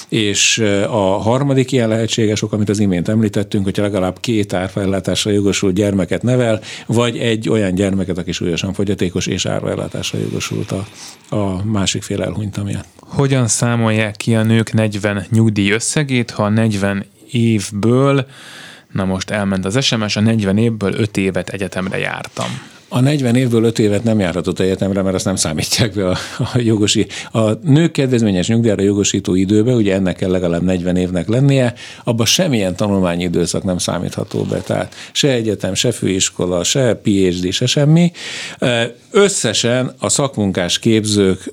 és a harmadik ilyen lehetséges ok, amit az imént említettünk, hogyha legalább két árfellátásra jogosult gyermeket nevel, vagy egy olyan gyermeket, aki súlyosan fogyatékos és árfellátásra jogosult a, a másik fél elhunyta miatt. Hogyan számolják ki a nők 40 nyugdíj összegét, ha 40 évből, na most elment az SMS, a 40 évből 5 évet egyetemre jártam. A 40 évből 5 évet nem járhatott egyetemre, mert azt nem számítják be a, a jogosi. A nők kedvezményes nyugdíjára jogosító időbe, ugye ennek kell legalább 40 évnek lennie, abban semmilyen tanulmányi időszak nem számítható be. Tehát se egyetem, se főiskola, se PhD, se semmi. Összesen a szakmunkás képzők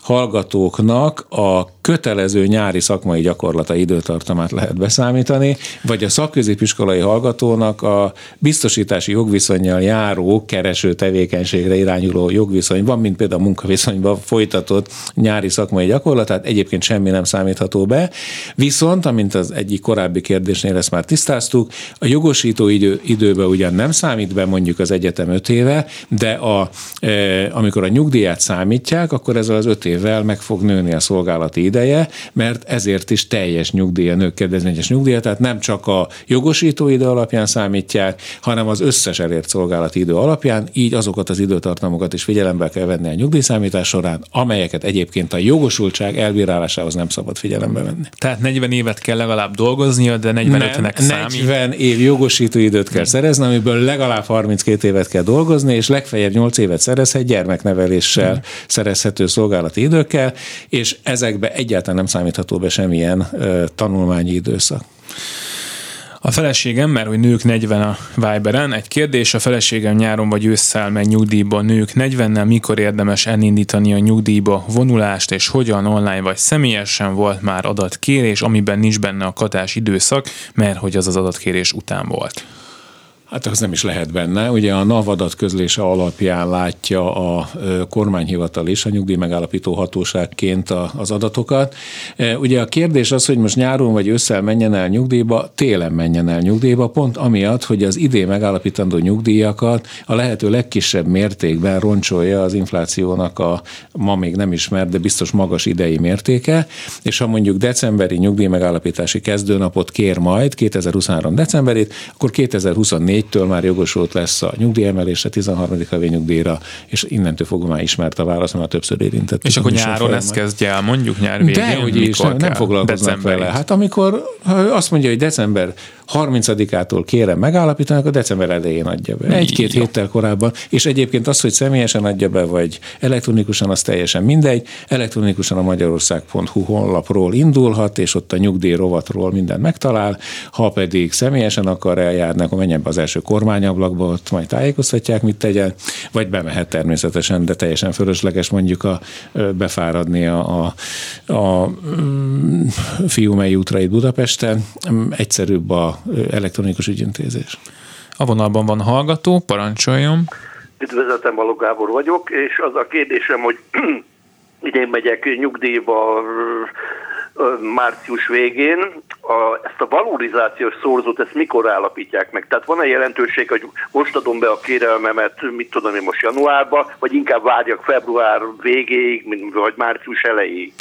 hallgatóknak a kötelező nyári szakmai gyakorlata időtartamát lehet beszámítani, vagy a szakközépiskolai hallgatónak a biztosítási jogviszonyjal járó kereső tevékenységre irányuló jogviszonyban, mint például a munkaviszonyban folytatott nyári szakmai gyakorlatát, egyébként semmi nem számítható be. Viszont, amint az egyik korábbi kérdésnél ezt már tisztáztuk, a jogosító idő, időbe ugyan nem számít be mondjuk az egyetem öt éve, de a, e, amikor a nyugdíját számítják, akkor ezzel az öt évvel meg fog nőni a szolgálati ide, ideje, mert ezért is teljes nyugdíja, nők kedvezményes nyugdíja, tehát nem csak a jogosító idő alapján számítják, hanem az összes elért szolgálati idő alapján, így azokat az időtartamokat is figyelembe kell venni a nyugdíjszámítás során, amelyeket egyébként a jogosultság elbírálásához nem szabad figyelembe venni. Tehát 40 évet kell legalább dolgoznia, de 45-nek számít. 40 év jogosító időt kell szerezni, amiből legalább 32 évet kell dolgozni, és legfeljebb 8 évet szerezhet gyermekneveléssel hmm. szerezhető szolgálati időkkel, és ezekbe egy egyáltalán nem számítható be semmilyen tanulmányi időszak. A feleségem, mert hogy nők 40 a Viberen, egy kérdés, a feleségem nyáron vagy ősszel megy nyugdíjba, nők 40-nel mikor érdemes elindítani a nyugdíjba vonulást, és hogyan online vagy személyesen volt már adatkérés, amiben nincs benne a katás időszak, mert hogy az az adatkérés után volt. Hát az nem is lehet benne. Ugye a NAV adatközlése alapján látja a kormányhivatal és a nyugdíj megállapító hatóságként az adatokat. Ugye a kérdés az, hogy most nyáron vagy ősszel menjen el nyugdíjba, télen menjen el nyugdíjba, pont amiatt, hogy az idén megállapítandó nyugdíjakat a lehető legkisebb mértékben roncsolja az inflációnak a ma még nem ismert, de biztos magas idei mértéke, és ha mondjuk decemberi nyugdíj megállapítási kezdőnapot kér majd, 2023 decemberét, akkor 2024 2024-től már jogosult lesz a nyugdíjemelésre, 13. havi nyugdíjra, és innentől fogva már ismert a válasz, mert többször érintett. És akkor nyáron ezt kezdje el, mondjuk nyár végén? De, is, nem, nem foglalkoznak vele. Hát amikor azt mondja, hogy december 30-ától kérem megállapítani, akkor december elején adja be. Egy-két héttel korábban. És egyébként az, hogy személyesen adja be, vagy elektronikusan, az teljesen mindegy. Elektronikusan a magyarország.hu honlapról indulhat, és ott a nyugdíj rovatról mindent megtalál. Ha pedig személyesen akar eljárni, akkor menjen be az első kormányablakba, ott majd tájékoztatják, mit tegyen, vagy bemehet természetesen, de teljesen fölösleges mondjuk a, befáradni a, a, a mm, Fiumei útra itt Budapesten. Egyszerűbb a elektronikus ügyintézés. A vonalban van hallgató, parancsoljon. Üdvözletem, Balog Gábor vagyok, és az a kérdésem, hogy [CLEARS THROAT] idén megyek nyugdíjba március végén, a, ezt a valorizációs szorzót, ezt mikor állapítják meg? Tehát van-e jelentőség, hogy most adom be a kérelmemet, mit tudom én most januárba, vagy inkább várjak február végéig, vagy március elejéig?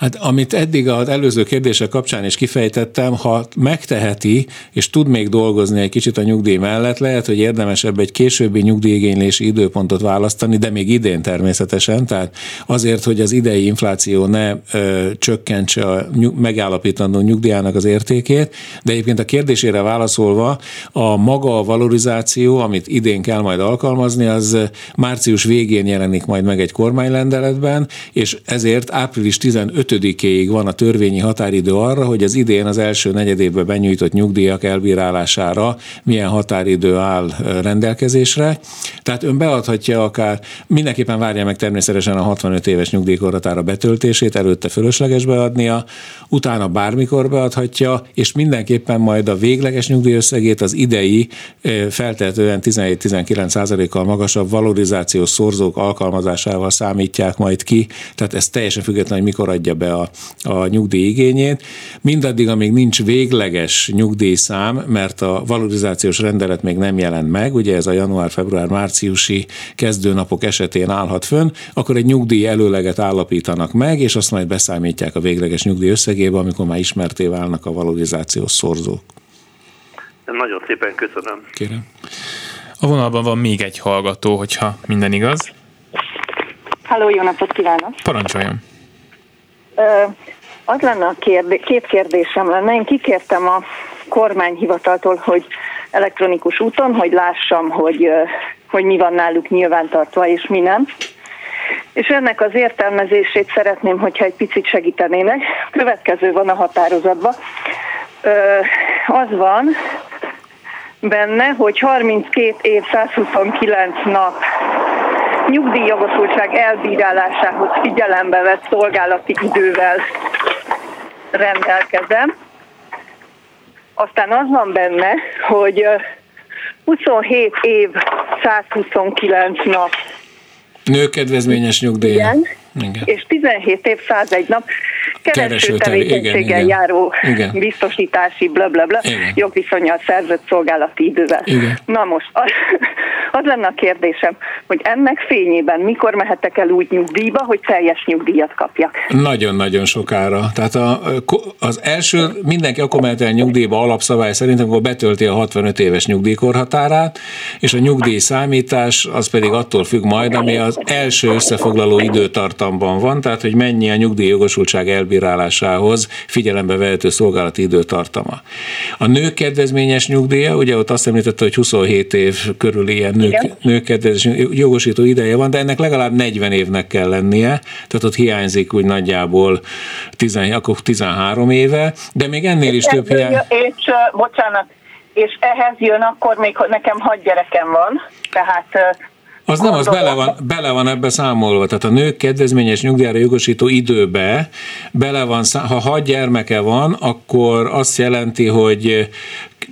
Hát amit eddig az előző kérdések kapcsán is kifejtettem, ha megteheti, és tud még dolgozni egy kicsit a nyugdíj mellett, lehet, hogy érdemesebb egy későbbi nyugdíjigénylési időpontot választani, de még idén természetesen, tehát azért, hogy az idei infláció ne ö, csökkentse a nyug, megállapítandó nyugdíjának az értékét, de egyébként a kérdésére válaszolva, a maga a valorizáció, amit idén kell majd alkalmazni, az március végén jelenik majd meg egy kormánylendeletben, és ezért április 15 5-ig van a törvényi határidő arra, hogy az idén az első negyedévben benyújtott nyugdíjak elbírálására milyen határidő áll rendelkezésre. Tehát ön beadhatja akár, mindenképpen várja meg természetesen a 65 éves nyugdíjkorhatára betöltését, előtte fölösleges beadnia, utána bármikor beadhatja, és mindenképpen majd a végleges nyugdíjösszegét az idei feltehetően 17-19 százalékkal magasabb valorizációs szorzók alkalmazásával számítják majd ki, tehát ez teljesen független, hogy mikor adja be a, a nyugdíj igényét. Mindaddig, amíg nincs végleges nyugdíjszám, mert a valorizációs rendelet még nem jelent meg, ugye ez a január-február-márciusi kezdőnapok esetén állhat fönn, akkor egy nyugdíj előleget állapítanak meg, és azt majd beszámítják a végleges nyugdíj összegébe, amikor már ismerté válnak a valorizációs szorzók. Nagyon szépen köszönöm. Kérem. A vonalban van még egy hallgató, hogyha minden igaz. Halló, jó napot kívánok! Parancsoljon! Az lenne a kérdé- két kérdésem lenne. Én kikértem a kormányhivataltól, hogy elektronikus úton, hogy lássam, hogy, hogy mi van náluk nyilvántartva és mi nem. És ennek az értelmezését szeretném, hogyha egy picit segítenének. Következő van a határozatban. Az van benne, hogy 32 év 129 nap nyugdíjjogosultság elbírálásához figyelembe vett szolgálati idővel rendelkezem. Aztán az van benne, hogy 27 év 129 nap Nőkedvezményes nyugdíj. Igen, igen. és 17 év 101 nap kereső tevékenységgel járó igen. biztosítási blablabla bla, bla, jogviszonyal szerzett szolgálati idővel. Igen. Na most, az, az lenne a kérdésem, hogy ennek fényében mikor mehetek el úgy nyugdíjba, hogy teljes nyugdíjat kapjak? Nagyon-nagyon sokára. Tehát a, az első, mindenki akkor mehet el nyugdíjba alapszabály szerint, amikor betölti a 65 éves nyugdíjkorhatárát, és a nyugdíj számítás az pedig attól függ majd, ami az első összefoglaló időtartamban van, tehát hogy mennyi a nyugdíjjogosultság elbírálásához figyelembe vehető szolgálati időtartama. A nők kedvezményes nyugdíja, ugye ott azt említette, hogy 27 év körül ilyen nők, nők kedvezményes jogosító ideje van, de ennek legalább 40 évnek kell lennie, tehát ott hiányzik úgy nagyjából 10, akkor 13 éve, de még ennél is több hiány. És, bocsánat, és ehhez jön akkor még, hogy nekem hat gyerekem van, tehát az nem, az bele van, bele van ebbe számolva. Tehát a nők kedvezményes nyugdíjára jogosító időbe bele van, ha hat gyermeke van, akkor azt jelenti, hogy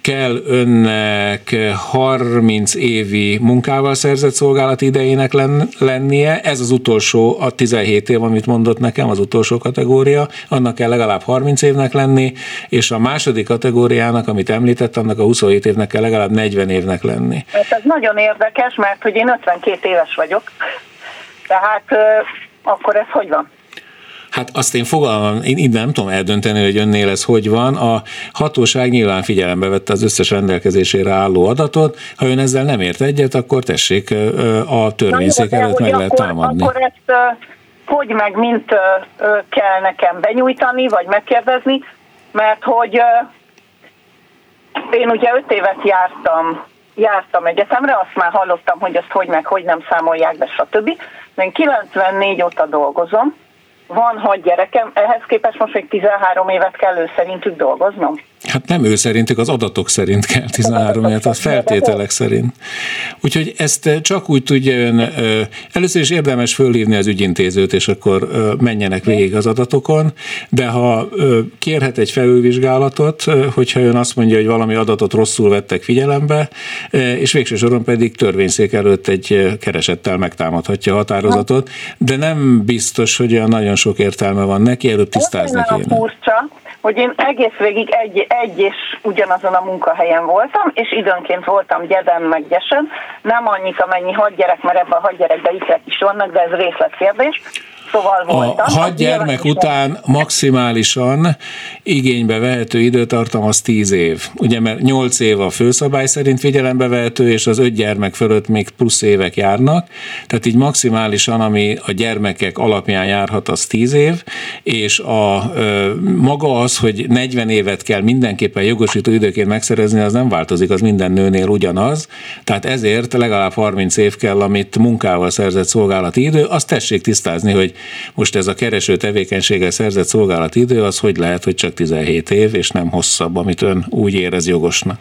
kell önnek 30 évi munkával szerzett szolgálat idejének lennie, ez az utolsó, a 17 év, amit mondott nekem, az utolsó kategória, annak kell legalább 30 évnek lenni, és a második kategóriának, amit említett, annak a 27 évnek kell legalább 40 évnek lenni. Hát ez nagyon érdekes, mert hogy én 52 éves vagyok, tehát akkor ez hogy van? Hát azt én fogalmam, én így nem tudom eldönteni, hogy önnél ez hogy van. A hatóság nyilván figyelembe vette az összes rendelkezésére álló adatot. Ha ön ezzel nem ért egyet, akkor tessék a törvényszék előtt meg lehet támadni. Akkor ezt hogy meg mint kell nekem benyújtani, vagy megkérdezni, mert hogy Én ugye öt évet jártam jártam egyetemre, azt már hallottam, hogy ezt hogy meg hogy nem számolják be, stb. Én 94 óta dolgozom, van hat gyerekem, ehhez képest most még 13 évet kell ő szerintük dolgoznom. Hát nem ő szerintük, az adatok szerint kell 13 évet, a feltételek szerint. Úgyhogy ezt csak úgy tudja ön, először is érdemes fölhívni az ügyintézőt, és akkor menjenek végig az adatokon, de ha kérhet egy felülvizsgálatot, hogyha ön azt mondja, hogy valami adatot rosszul vettek figyelembe, és végső soron pedig törvényszék előtt egy keresettel megtámadhatja a határozatot, de nem biztos, hogy olyan nagyon sok értelme van neki, előbb tisztázni kéne. Furcsa, hogy én egész végig egy, egy és ugyanazon a munkahelyen voltam, és időnként voltam gyedem meg gyesen, nem annyit, amennyi hat gyerek, mert ebben a hat gyerekben ikrek is vannak, de ez részletkérdés. Szóval voltam. A hat gyermek után maximálisan igénybe vehető időtartam az 10 év. Ugye, mert 8 év a főszabály szerint figyelembe vehető, és az öt gyermek fölött még plusz évek járnak. Tehát így maximálisan, ami a gyermekek alapján járhat, az 10 év, és a maga az, hogy 40 évet kell mindenképpen jogosító időként megszerezni, az nem változik, az minden nőnél ugyanaz. Tehát ezért legalább 30 év kell, amit munkával szerzett szolgálati idő. Azt tessék tisztázni, hogy most ez a kereső tevékenységgel szerzett szolgálati idő, az hogy lehet, hogy csak 17 év, és nem hosszabb, amit ön úgy érez jogosnak.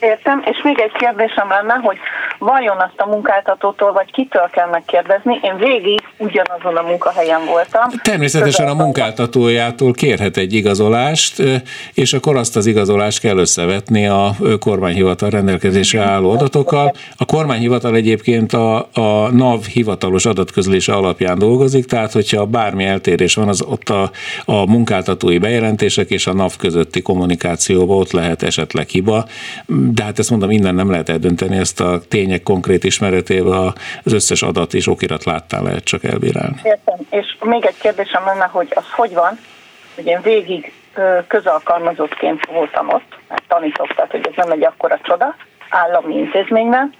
Értem, és még egy kérdésem lenne, hogy vajon azt a munkáltatótól, vagy kitől kell megkérdezni? Én végig ugyanazon a munkahelyen voltam. Természetesen a munkáltatójától kérhet egy igazolást, és akkor azt az igazolást kell összevetni a kormányhivatal rendelkezésre álló adatokkal. A kormányhivatal egyébként a, a NAV hivatalos adatközlése alapján dolgozik, tehát hogyha bármi eltérés van, az ott a, a munkáltatói bejelentések és a NAV közötti kommunikációban ott lehet esetleg hiba de hát ezt mondom, innen nem lehet eldönteni, ezt a tények konkrét ismeretével az összes adat és okirat láttál lehet csak elbírálni. Értem, és még egy kérdésem lenne, hogy az hogy van, hogy én végig közalkalmazottként voltam ott, mert tanítok, tehát hogy ez nem egy akkora csoda, állami intézményben,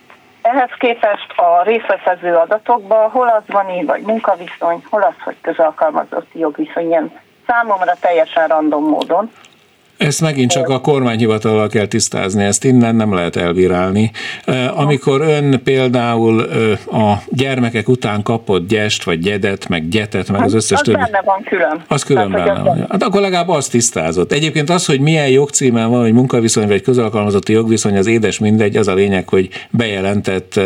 ehhez képest a részletező adatokban hol az van így, vagy munkaviszony, hol az, hogy közalkalmazotti jogviszony, ilyen számomra teljesen random módon. Ezt megint csak a kormányhivatalal kell tisztázni, ezt innen nem lehet elvirálni. Amikor ön például a gyermekek után kapott gyest, vagy gyedet, meg gyetet, meg az összes az többi. benne van külön. Az külön Tehát, benne van. Hát akkor legalább azt tisztázott. Egyébként az, hogy milyen jogcímen van, hogy munkaviszony vagy közalkalmazotti jogviszony, az édes mindegy, az a lényeg, hogy bejelentett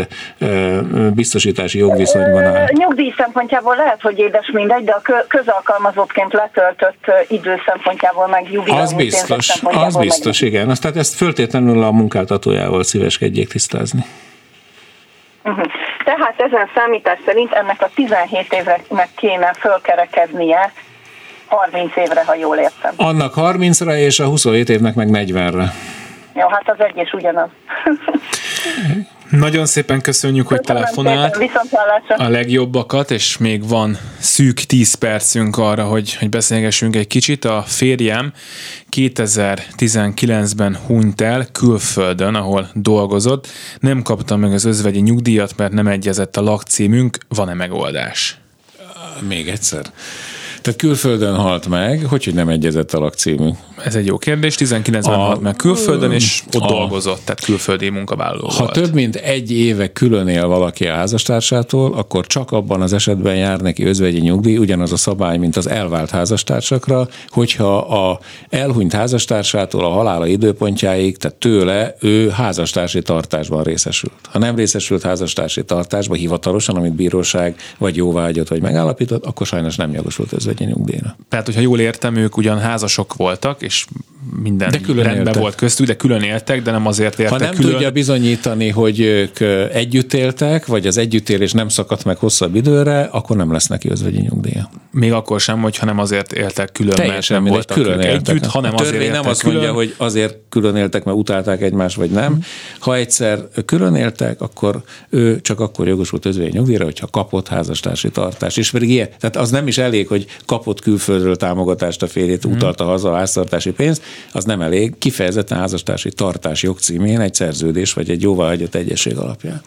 biztosítási jogviszonyban áll. Nyugdíj szempontjából lehet, hogy édes mindegy, de a közalkalmazottként letöltött idő szempontjából meg jubilai az biztos biztos, az biztos, meg... igen. Azt, tehát ezt föltétlenül a munkáltatójával szíveskedjék tisztázni. Uh-huh. Tehát ezen számítás szerint ennek a 17 évnek kéne fölkerekednie 30 évre, ha jól értem. Annak 30-ra, és a 27 évnek meg 40-re. Jó, hát az egy és ugyanaz. [LAUGHS] Nagyon szépen köszönjük, hogy telefonált. A legjobbakat, és még van szűk 10 percünk arra, hogy, hogy beszélgessünk egy kicsit. A férjem 2019-ben hunyt el külföldön, ahol dolgozott. Nem kapta meg az özvegyi nyugdíjat, mert nem egyezett a lakcímünk. Van-e megoldás? Még egyszer. Tehát külföldön halt meg, hogy, hogy nem egyezett a lakcímű? Ez egy jó kérdés. 19-ben a, halt meg külföldön, és ott a, dolgozott, tehát külföldi munkavállaló Ha volt. több mint egy éve külön él valaki a házastársától, akkor csak abban az esetben jár neki özvegyi nyugdíj, ugyanaz a szabály, mint az elvált házastársakra, hogyha a elhunyt házastársától a halála időpontjáig, tehát tőle ő házastársi tartásban részesült. Ha nem részesült házastársi tartásban hivatalosan, amit bíróság vagy jóvágyott, vagy megállapított, akkor sajnos nem jogosult özvegyi egy nyugdíjra. Tehát, hogyha jól értem, ők ugyan házasok voltak, és minden de külön rendben éltek. volt köztük, de külön éltek, de nem azért éltek Ha nem külön. tudja bizonyítani, hogy ők együtt éltek, vagy az együttélés nem szakadt meg hosszabb időre, akkor nem lesz neki özvegyi nyugdíja. Még akkor sem, hogyha nem azért éltek külön, Teljesen mert nem voltak külön éltek. együtt, hanem a azért nem azt külön. mondja, hogy azért külön éltek, mert utálták egymást, vagy nem. Ha egyszer külön éltek, akkor ő csak akkor jogosult özvegyi nyugdíjra, hogyha kapott házastársi tartást. És pedig ilyen, tehát az nem is elég, hogy kapott külföldről támogatást a férjét, hmm. utalta haza a háztartási pénzt, az nem elég. Kifejezetten házastársi tartás jogcímén egy szerződés vagy egy jóváhagyott egyesség alapján.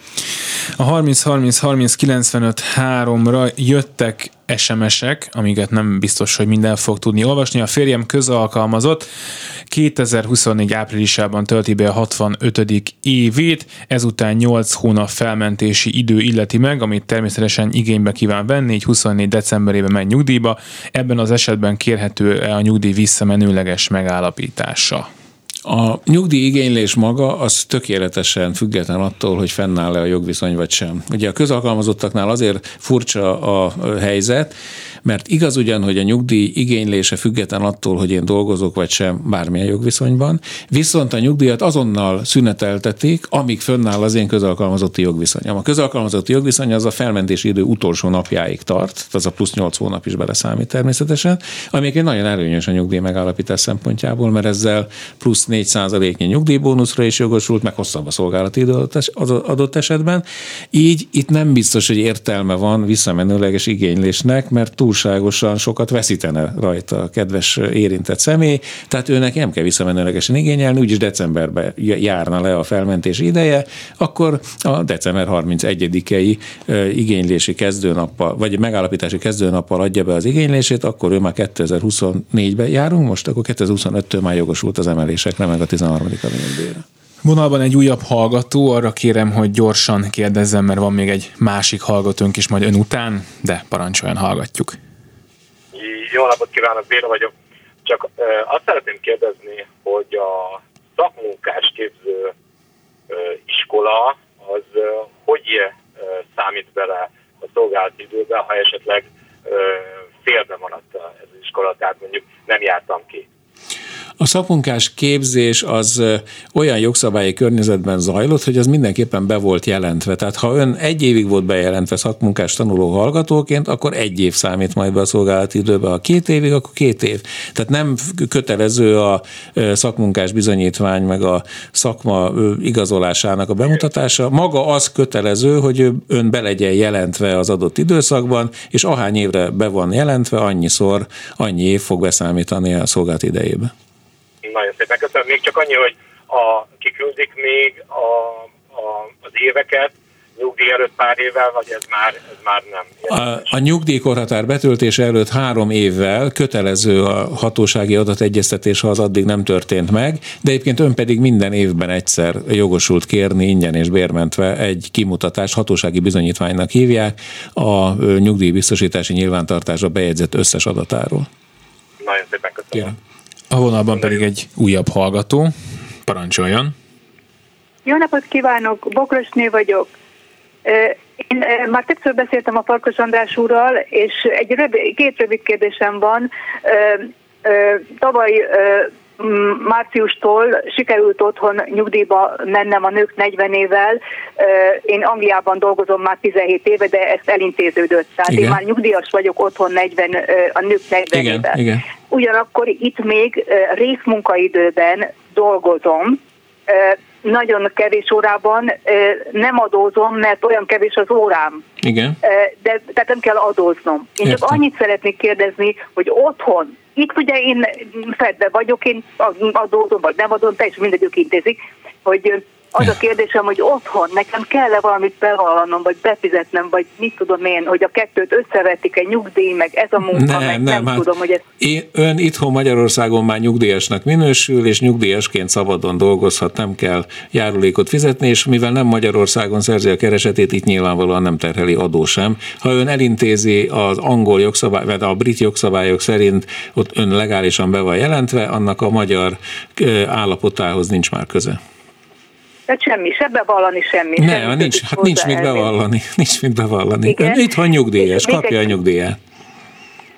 A 30-30-30-95-3-ra jöttek SMS-ek, amiket nem biztos, hogy minden fog tudni olvasni. A férjem közalkalmazott 2024 áprilisában tölti be a 65. évét, ezután 8 hónap felmentési idő illeti meg, amit természetesen igénybe kíván venni, így 24 decemberében megy nyugdíjba. Ebben az esetben kérhető a nyugdíj visszamenőleges megállapítása. A nyugdíj igénylés maga az tökéletesen független attól, hogy fennáll-e a jogviszony vagy sem. Ugye a közalkalmazottaknál azért furcsa a helyzet, mert igaz ugyan, hogy a nyugdíj igénylése független attól, hogy én dolgozok vagy sem bármilyen jogviszonyban, viszont a nyugdíjat azonnal szüneteltetik, amíg fönnáll az én közalkalmazotti jogviszonyom. A közalkalmazotti jogviszony az a felmentési idő utolsó napjáig tart, az a plusz 8 hónap is beleszámít természetesen, ami egy nagyon előnyös a nyugdíj megállapítás szempontjából, mert ezzel plusz 4 százaléknyi nyugdíjbónuszra is jogosult, meg hosszabb a szolgálati idő adott esetben. Így itt nem biztos, hogy értelme van visszamenőleges igénylésnek, mert túl túlságosan sokat veszítene rajta a kedves érintett személy, tehát őnek nem kell visszamenőlegesen igényelni, úgyis decemberben járna le a felmentés ideje, akkor a december 31-i igénylési kezdőnappal, vagy megállapítási kezdőnappal adja be az igénylését, akkor ő már 2024-ben járunk, most akkor 2025-től már jogosult az emelésekre, meg a 13. nyugdíjra. Vonalban egy újabb hallgató, arra kérem, hogy gyorsan kérdezzem, mert van még egy másik hallgatónk is majd ön után, de parancsoljon, hallgatjuk. Jó napot kívánok, Béla vagyok. Csak azt szeretném kérdezni, hogy a szakmunkás képző iskola az hogy számít bele a szolgálati időbe, ha esetleg félbe maradt ez az iskola, tehát mondjuk nem jártam ki. A szakmunkás képzés az olyan jogszabályi környezetben zajlott, hogy az mindenképpen be volt jelentve. Tehát ha ön egy évig volt bejelentve szakmunkás tanuló hallgatóként, akkor egy év számít majd be a szolgálati időbe. Ha két évig, akkor két év. Tehát nem kötelező a szakmunkás bizonyítvány, meg a szakma igazolásának a bemutatása. Maga az kötelező, hogy ön be legyen jelentve az adott időszakban, és ahány évre be van jelentve, annyiszor, annyi év fog beszámítani a szolgált idejébe. Nagyon szépen köszönöm. Még csak annyi, hogy a, kiküldik még a, a, az éveket, nyugdíj előtt pár évvel, vagy ez már, ez már nem? A, a nyugdíjkorhatár betöltése előtt három évvel kötelező a hatósági adategyeztetés, ha az addig nem történt meg, de egyébként ön pedig minden évben egyszer jogosult kérni ingyen és bérmentve egy kimutatás, hatósági bizonyítványnak hívják, a nyugdíjbiztosítási nyilvántartásra bejegyzett összes adatáról. Nagyon szépen köszönöm. Kérem. A vonalban pedig egy újabb hallgató. Parancsoljon! Jó napot kívánok! Bokrosné vagyok. Én már többször beszéltem a Farkas András úrral, és egy rövid, két rövid kérdésem van. Tavaly márciustól sikerült otthon nyugdíjba mennem a nők 40 évvel. Én Angliában dolgozom már 17 éve, de ezt elintéződött. Tehát igen. én már nyugdíjas vagyok otthon 40, a nők 40 igen, évvel. Igen. Ugyanakkor itt még részmunkaidőben dolgozom, nagyon kevés órában nem adózom, mert olyan kevés az órám. Igen. De, tehát nem kell adóznom. Én Értem. csak annyit szeretnék kérdezni, hogy otthon, itt ugye én fedve vagyok, én adózom, vagy nem adom, teljesen mindegy, ők intézik, hogy az a kérdésem, hogy otthon nekem kell-e valamit bevallanom, vagy befizetnem, vagy mit tudom én, hogy a kettőt összevetik egy nyugdíj, meg ez a munka, nem, meg nem, nem hát tudom, hogy ez... Én, ön itthon Magyarországon már nyugdíjasnak minősül, és nyugdíjasként szabadon dolgozhat, nem kell járulékot fizetni, és mivel nem Magyarországon szerzi a keresetét, itt nyilvánvalóan nem terheli adó sem. Ha ön elintézi az angol jogszabály, vagy a brit jogszabályok szerint ott ön legálisan be van jelentve, annak a magyar állapotához nincs már köze. Tehát semmi, se bevallani, semmi. Ne, semmi nincs, hát nincs mit bevallani, [LAUGHS] nincs mit bevallani. Igen? Itt van nyugdíjas, kapja a nyugdíját.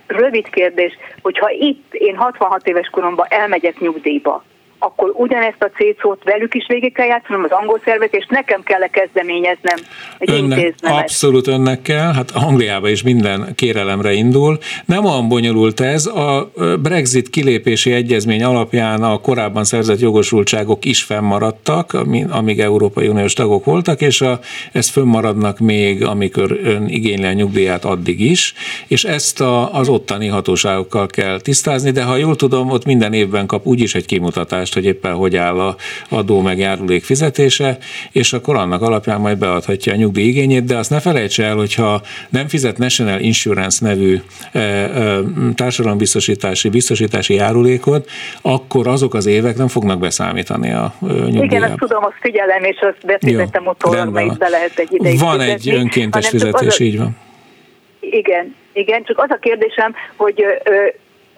Rövid kérdés, hogyha itt én 66 éves koromban elmegyek nyugdíjba, akkor ugyanezt a cécót velük is végig kell játszanom az angol szervet, és nekem kell -e kezdeményeznem, hogy önnek, Abszolút önnek kell, hát Angliában is minden kérelemre indul. Nem olyan bonyolult ez, a Brexit kilépési egyezmény alapján a korábban szerzett jogosultságok is fennmaradtak, amíg Európai Uniós tagok voltak, és a, ezt fönnmaradnak még, amikor ön igényli a nyugdíját addig is, és ezt a, az ottani hatóságokkal kell tisztázni, de ha jól tudom, ott minden évben kap úgyis egy kimutatást tudást, hogy éppen hogy áll a adó meg járulék fizetése, és akkor annak alapján majd beadhatja a nyugdíj igényét, de azt ne felejts el, hogyha nem fizet National Insurance nevű társadalombiztosítási biztosítási járulékot, akkor azok az évek nem fognak beszámítani a nyugdíjába. Igen, azt tudom, azt figyelem, és azt befizettem utólag, mert be lehet egy ideig Van fizetni, egy önkéntes fizetés, így van. Igen, igen, csak az a kérdésem, hogy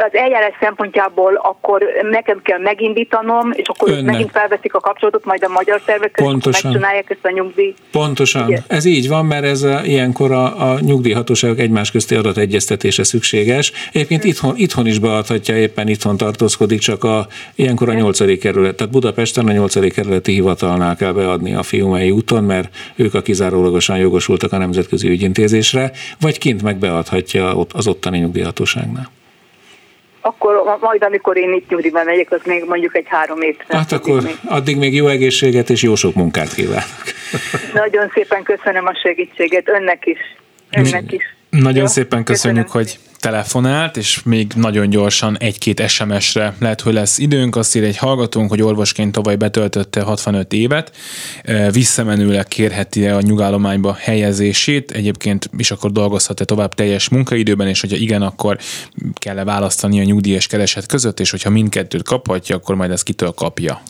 az eljárás szempontjából akkor nekem kell megindítanom, és akkor Önnek. megint felveszik a kapcsolatot majd a magyar szervekkel, Pontosan. megcsinálják ezt a nyugdíj. Pontosan. Igen. Ez így van, mert ez a, ilyenkor a, a nyugdíjhatóságok egymás közti adategyeztetése szükséges. Egyébként hmm. itthon, itthon is beadhatja, éppen itthon tartózkodik, csak a, ilyenkor a nyolcadik kerület. Tehát Budapesten a nyolcadik kerületi hivatalnál kell beadni a fiumei úton, mert ők a kizárólagosan jogosultak a nemzetközi ügyintézésre, vagy kint meg beadhatja az ottani nyugdíjhatóságnál akkor majd, amikor én itt nyugdíjban megyek, az még mondjuk egy három év. Hát akkor még. addig még jó egészséget és jó sok munkát kívánok. Nagyon szépen köszönöm a segítséget, önnek is. Önnek is. Nagyon Jó? szépen köszönjük, Köszönöm. hogy telefonált, és még nagyon gyorsan egy-két SMS-re lehet, hogy lesz időnk. Azt ír egy hallgatónk, hogy orvosként tavaly betöltötte 65 évet, visszamenőleg kérheti a nyugállományba helyezését, egyébként is akkor dolgozhat-e tovább teljes munkaidőben, és hogyha igen, akkor kell-e választani a nyugdíjas kereset között, és hogyha mindkettőt kaphatja, akkor majd ezt kitől kapja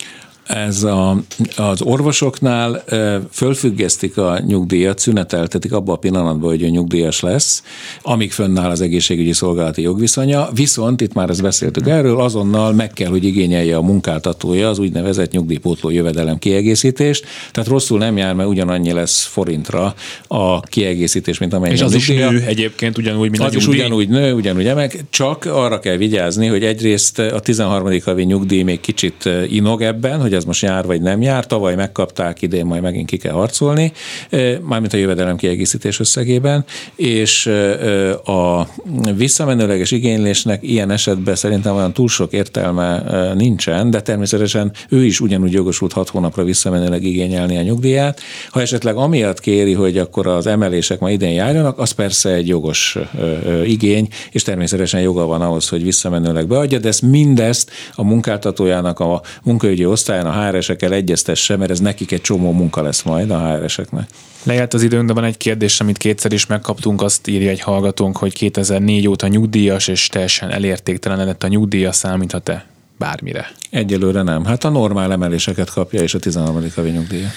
ez a, az orvosoknál fölfüggesztik a nyugdíjat, szüneteltetik abban a pillanatban, hogy ő nyugdíjas lesz, amíg fönnáll az egészségügyi szolgálati jogviszonya, viszont itt már ezt beszéltük erről, azonnal meg kell, hogy igényelje a munkáltatója az úgynevezett nyugdíjpótló jövedelem kiegészítést, tehát rosszul nem jár, mert ugyanannyi lesz forintra a kiegészítés, mint amennyi És az is nő egyébként ugyanúgy, mint az is ugyanúgy nő, ugyanúgy emeg, csak arra kell vigyázni, hogy egyrészt a 13. havi nyugdíj még kicsit inog ebben, hogy ez most jár vagy nem jár. Tavaly megkapták, idén majd megint ki kell harcolni, mármint a jövedelem kiegészítés összegében, és a visszamenőleges igénylésnek ilyen esetben szerintem olyan túl sok értelme nincsen, de természetesen ő is ugyanúgy jogosult hat hónapra visszamenőleg igényelni a nyugdíját. Ha esetleg amiatt kéri, hogy akkor az emelések ma idén járjanak, az persze egy jogos igény, és természetesen joga van ahhoz, hogy visszamenőleg beadja, de ezt mindezt a munkáltatójának, a munkaügyi osztályon, a HR-esekkel egyeztesse, mert ez nekik egy csomó munka lesz majd a HR-eseknek. Lejárt az időnk, de van egy kérdés, amit kétszer is megkaptunk, azt írja egy hallgatónk, hogy 2004 óta nyugdíjas, és teljesen elértéktelenedett a nyugdíja, számíthat-e bármire? Egyelőre nem. Hát a normál emeléseket kapja, és a 13. havi nyugdíja.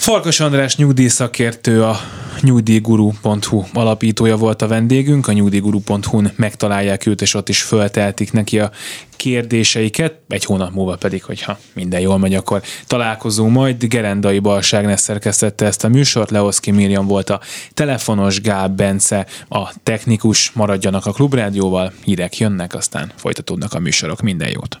Farkas András nyugdíjszakértő, a nyugdíjguru.hu alapítója volt a vendégünk, a nyugdíjguru.hu-n megtalálják őt, és ott is fölteltik neki a kérdéseiket, egy hónap múlva pedig, hogyha minden jól megy, akkor találkozunk majd. Gerendai Balságnes szerkesztette ezt a műsort, Leoszki Miriam volt a telefonos, Gáb Bence a technikus, maradjanak a Klubrádióval, hírek jönnek, aztán folytatódnak a műsorok. Minden jót!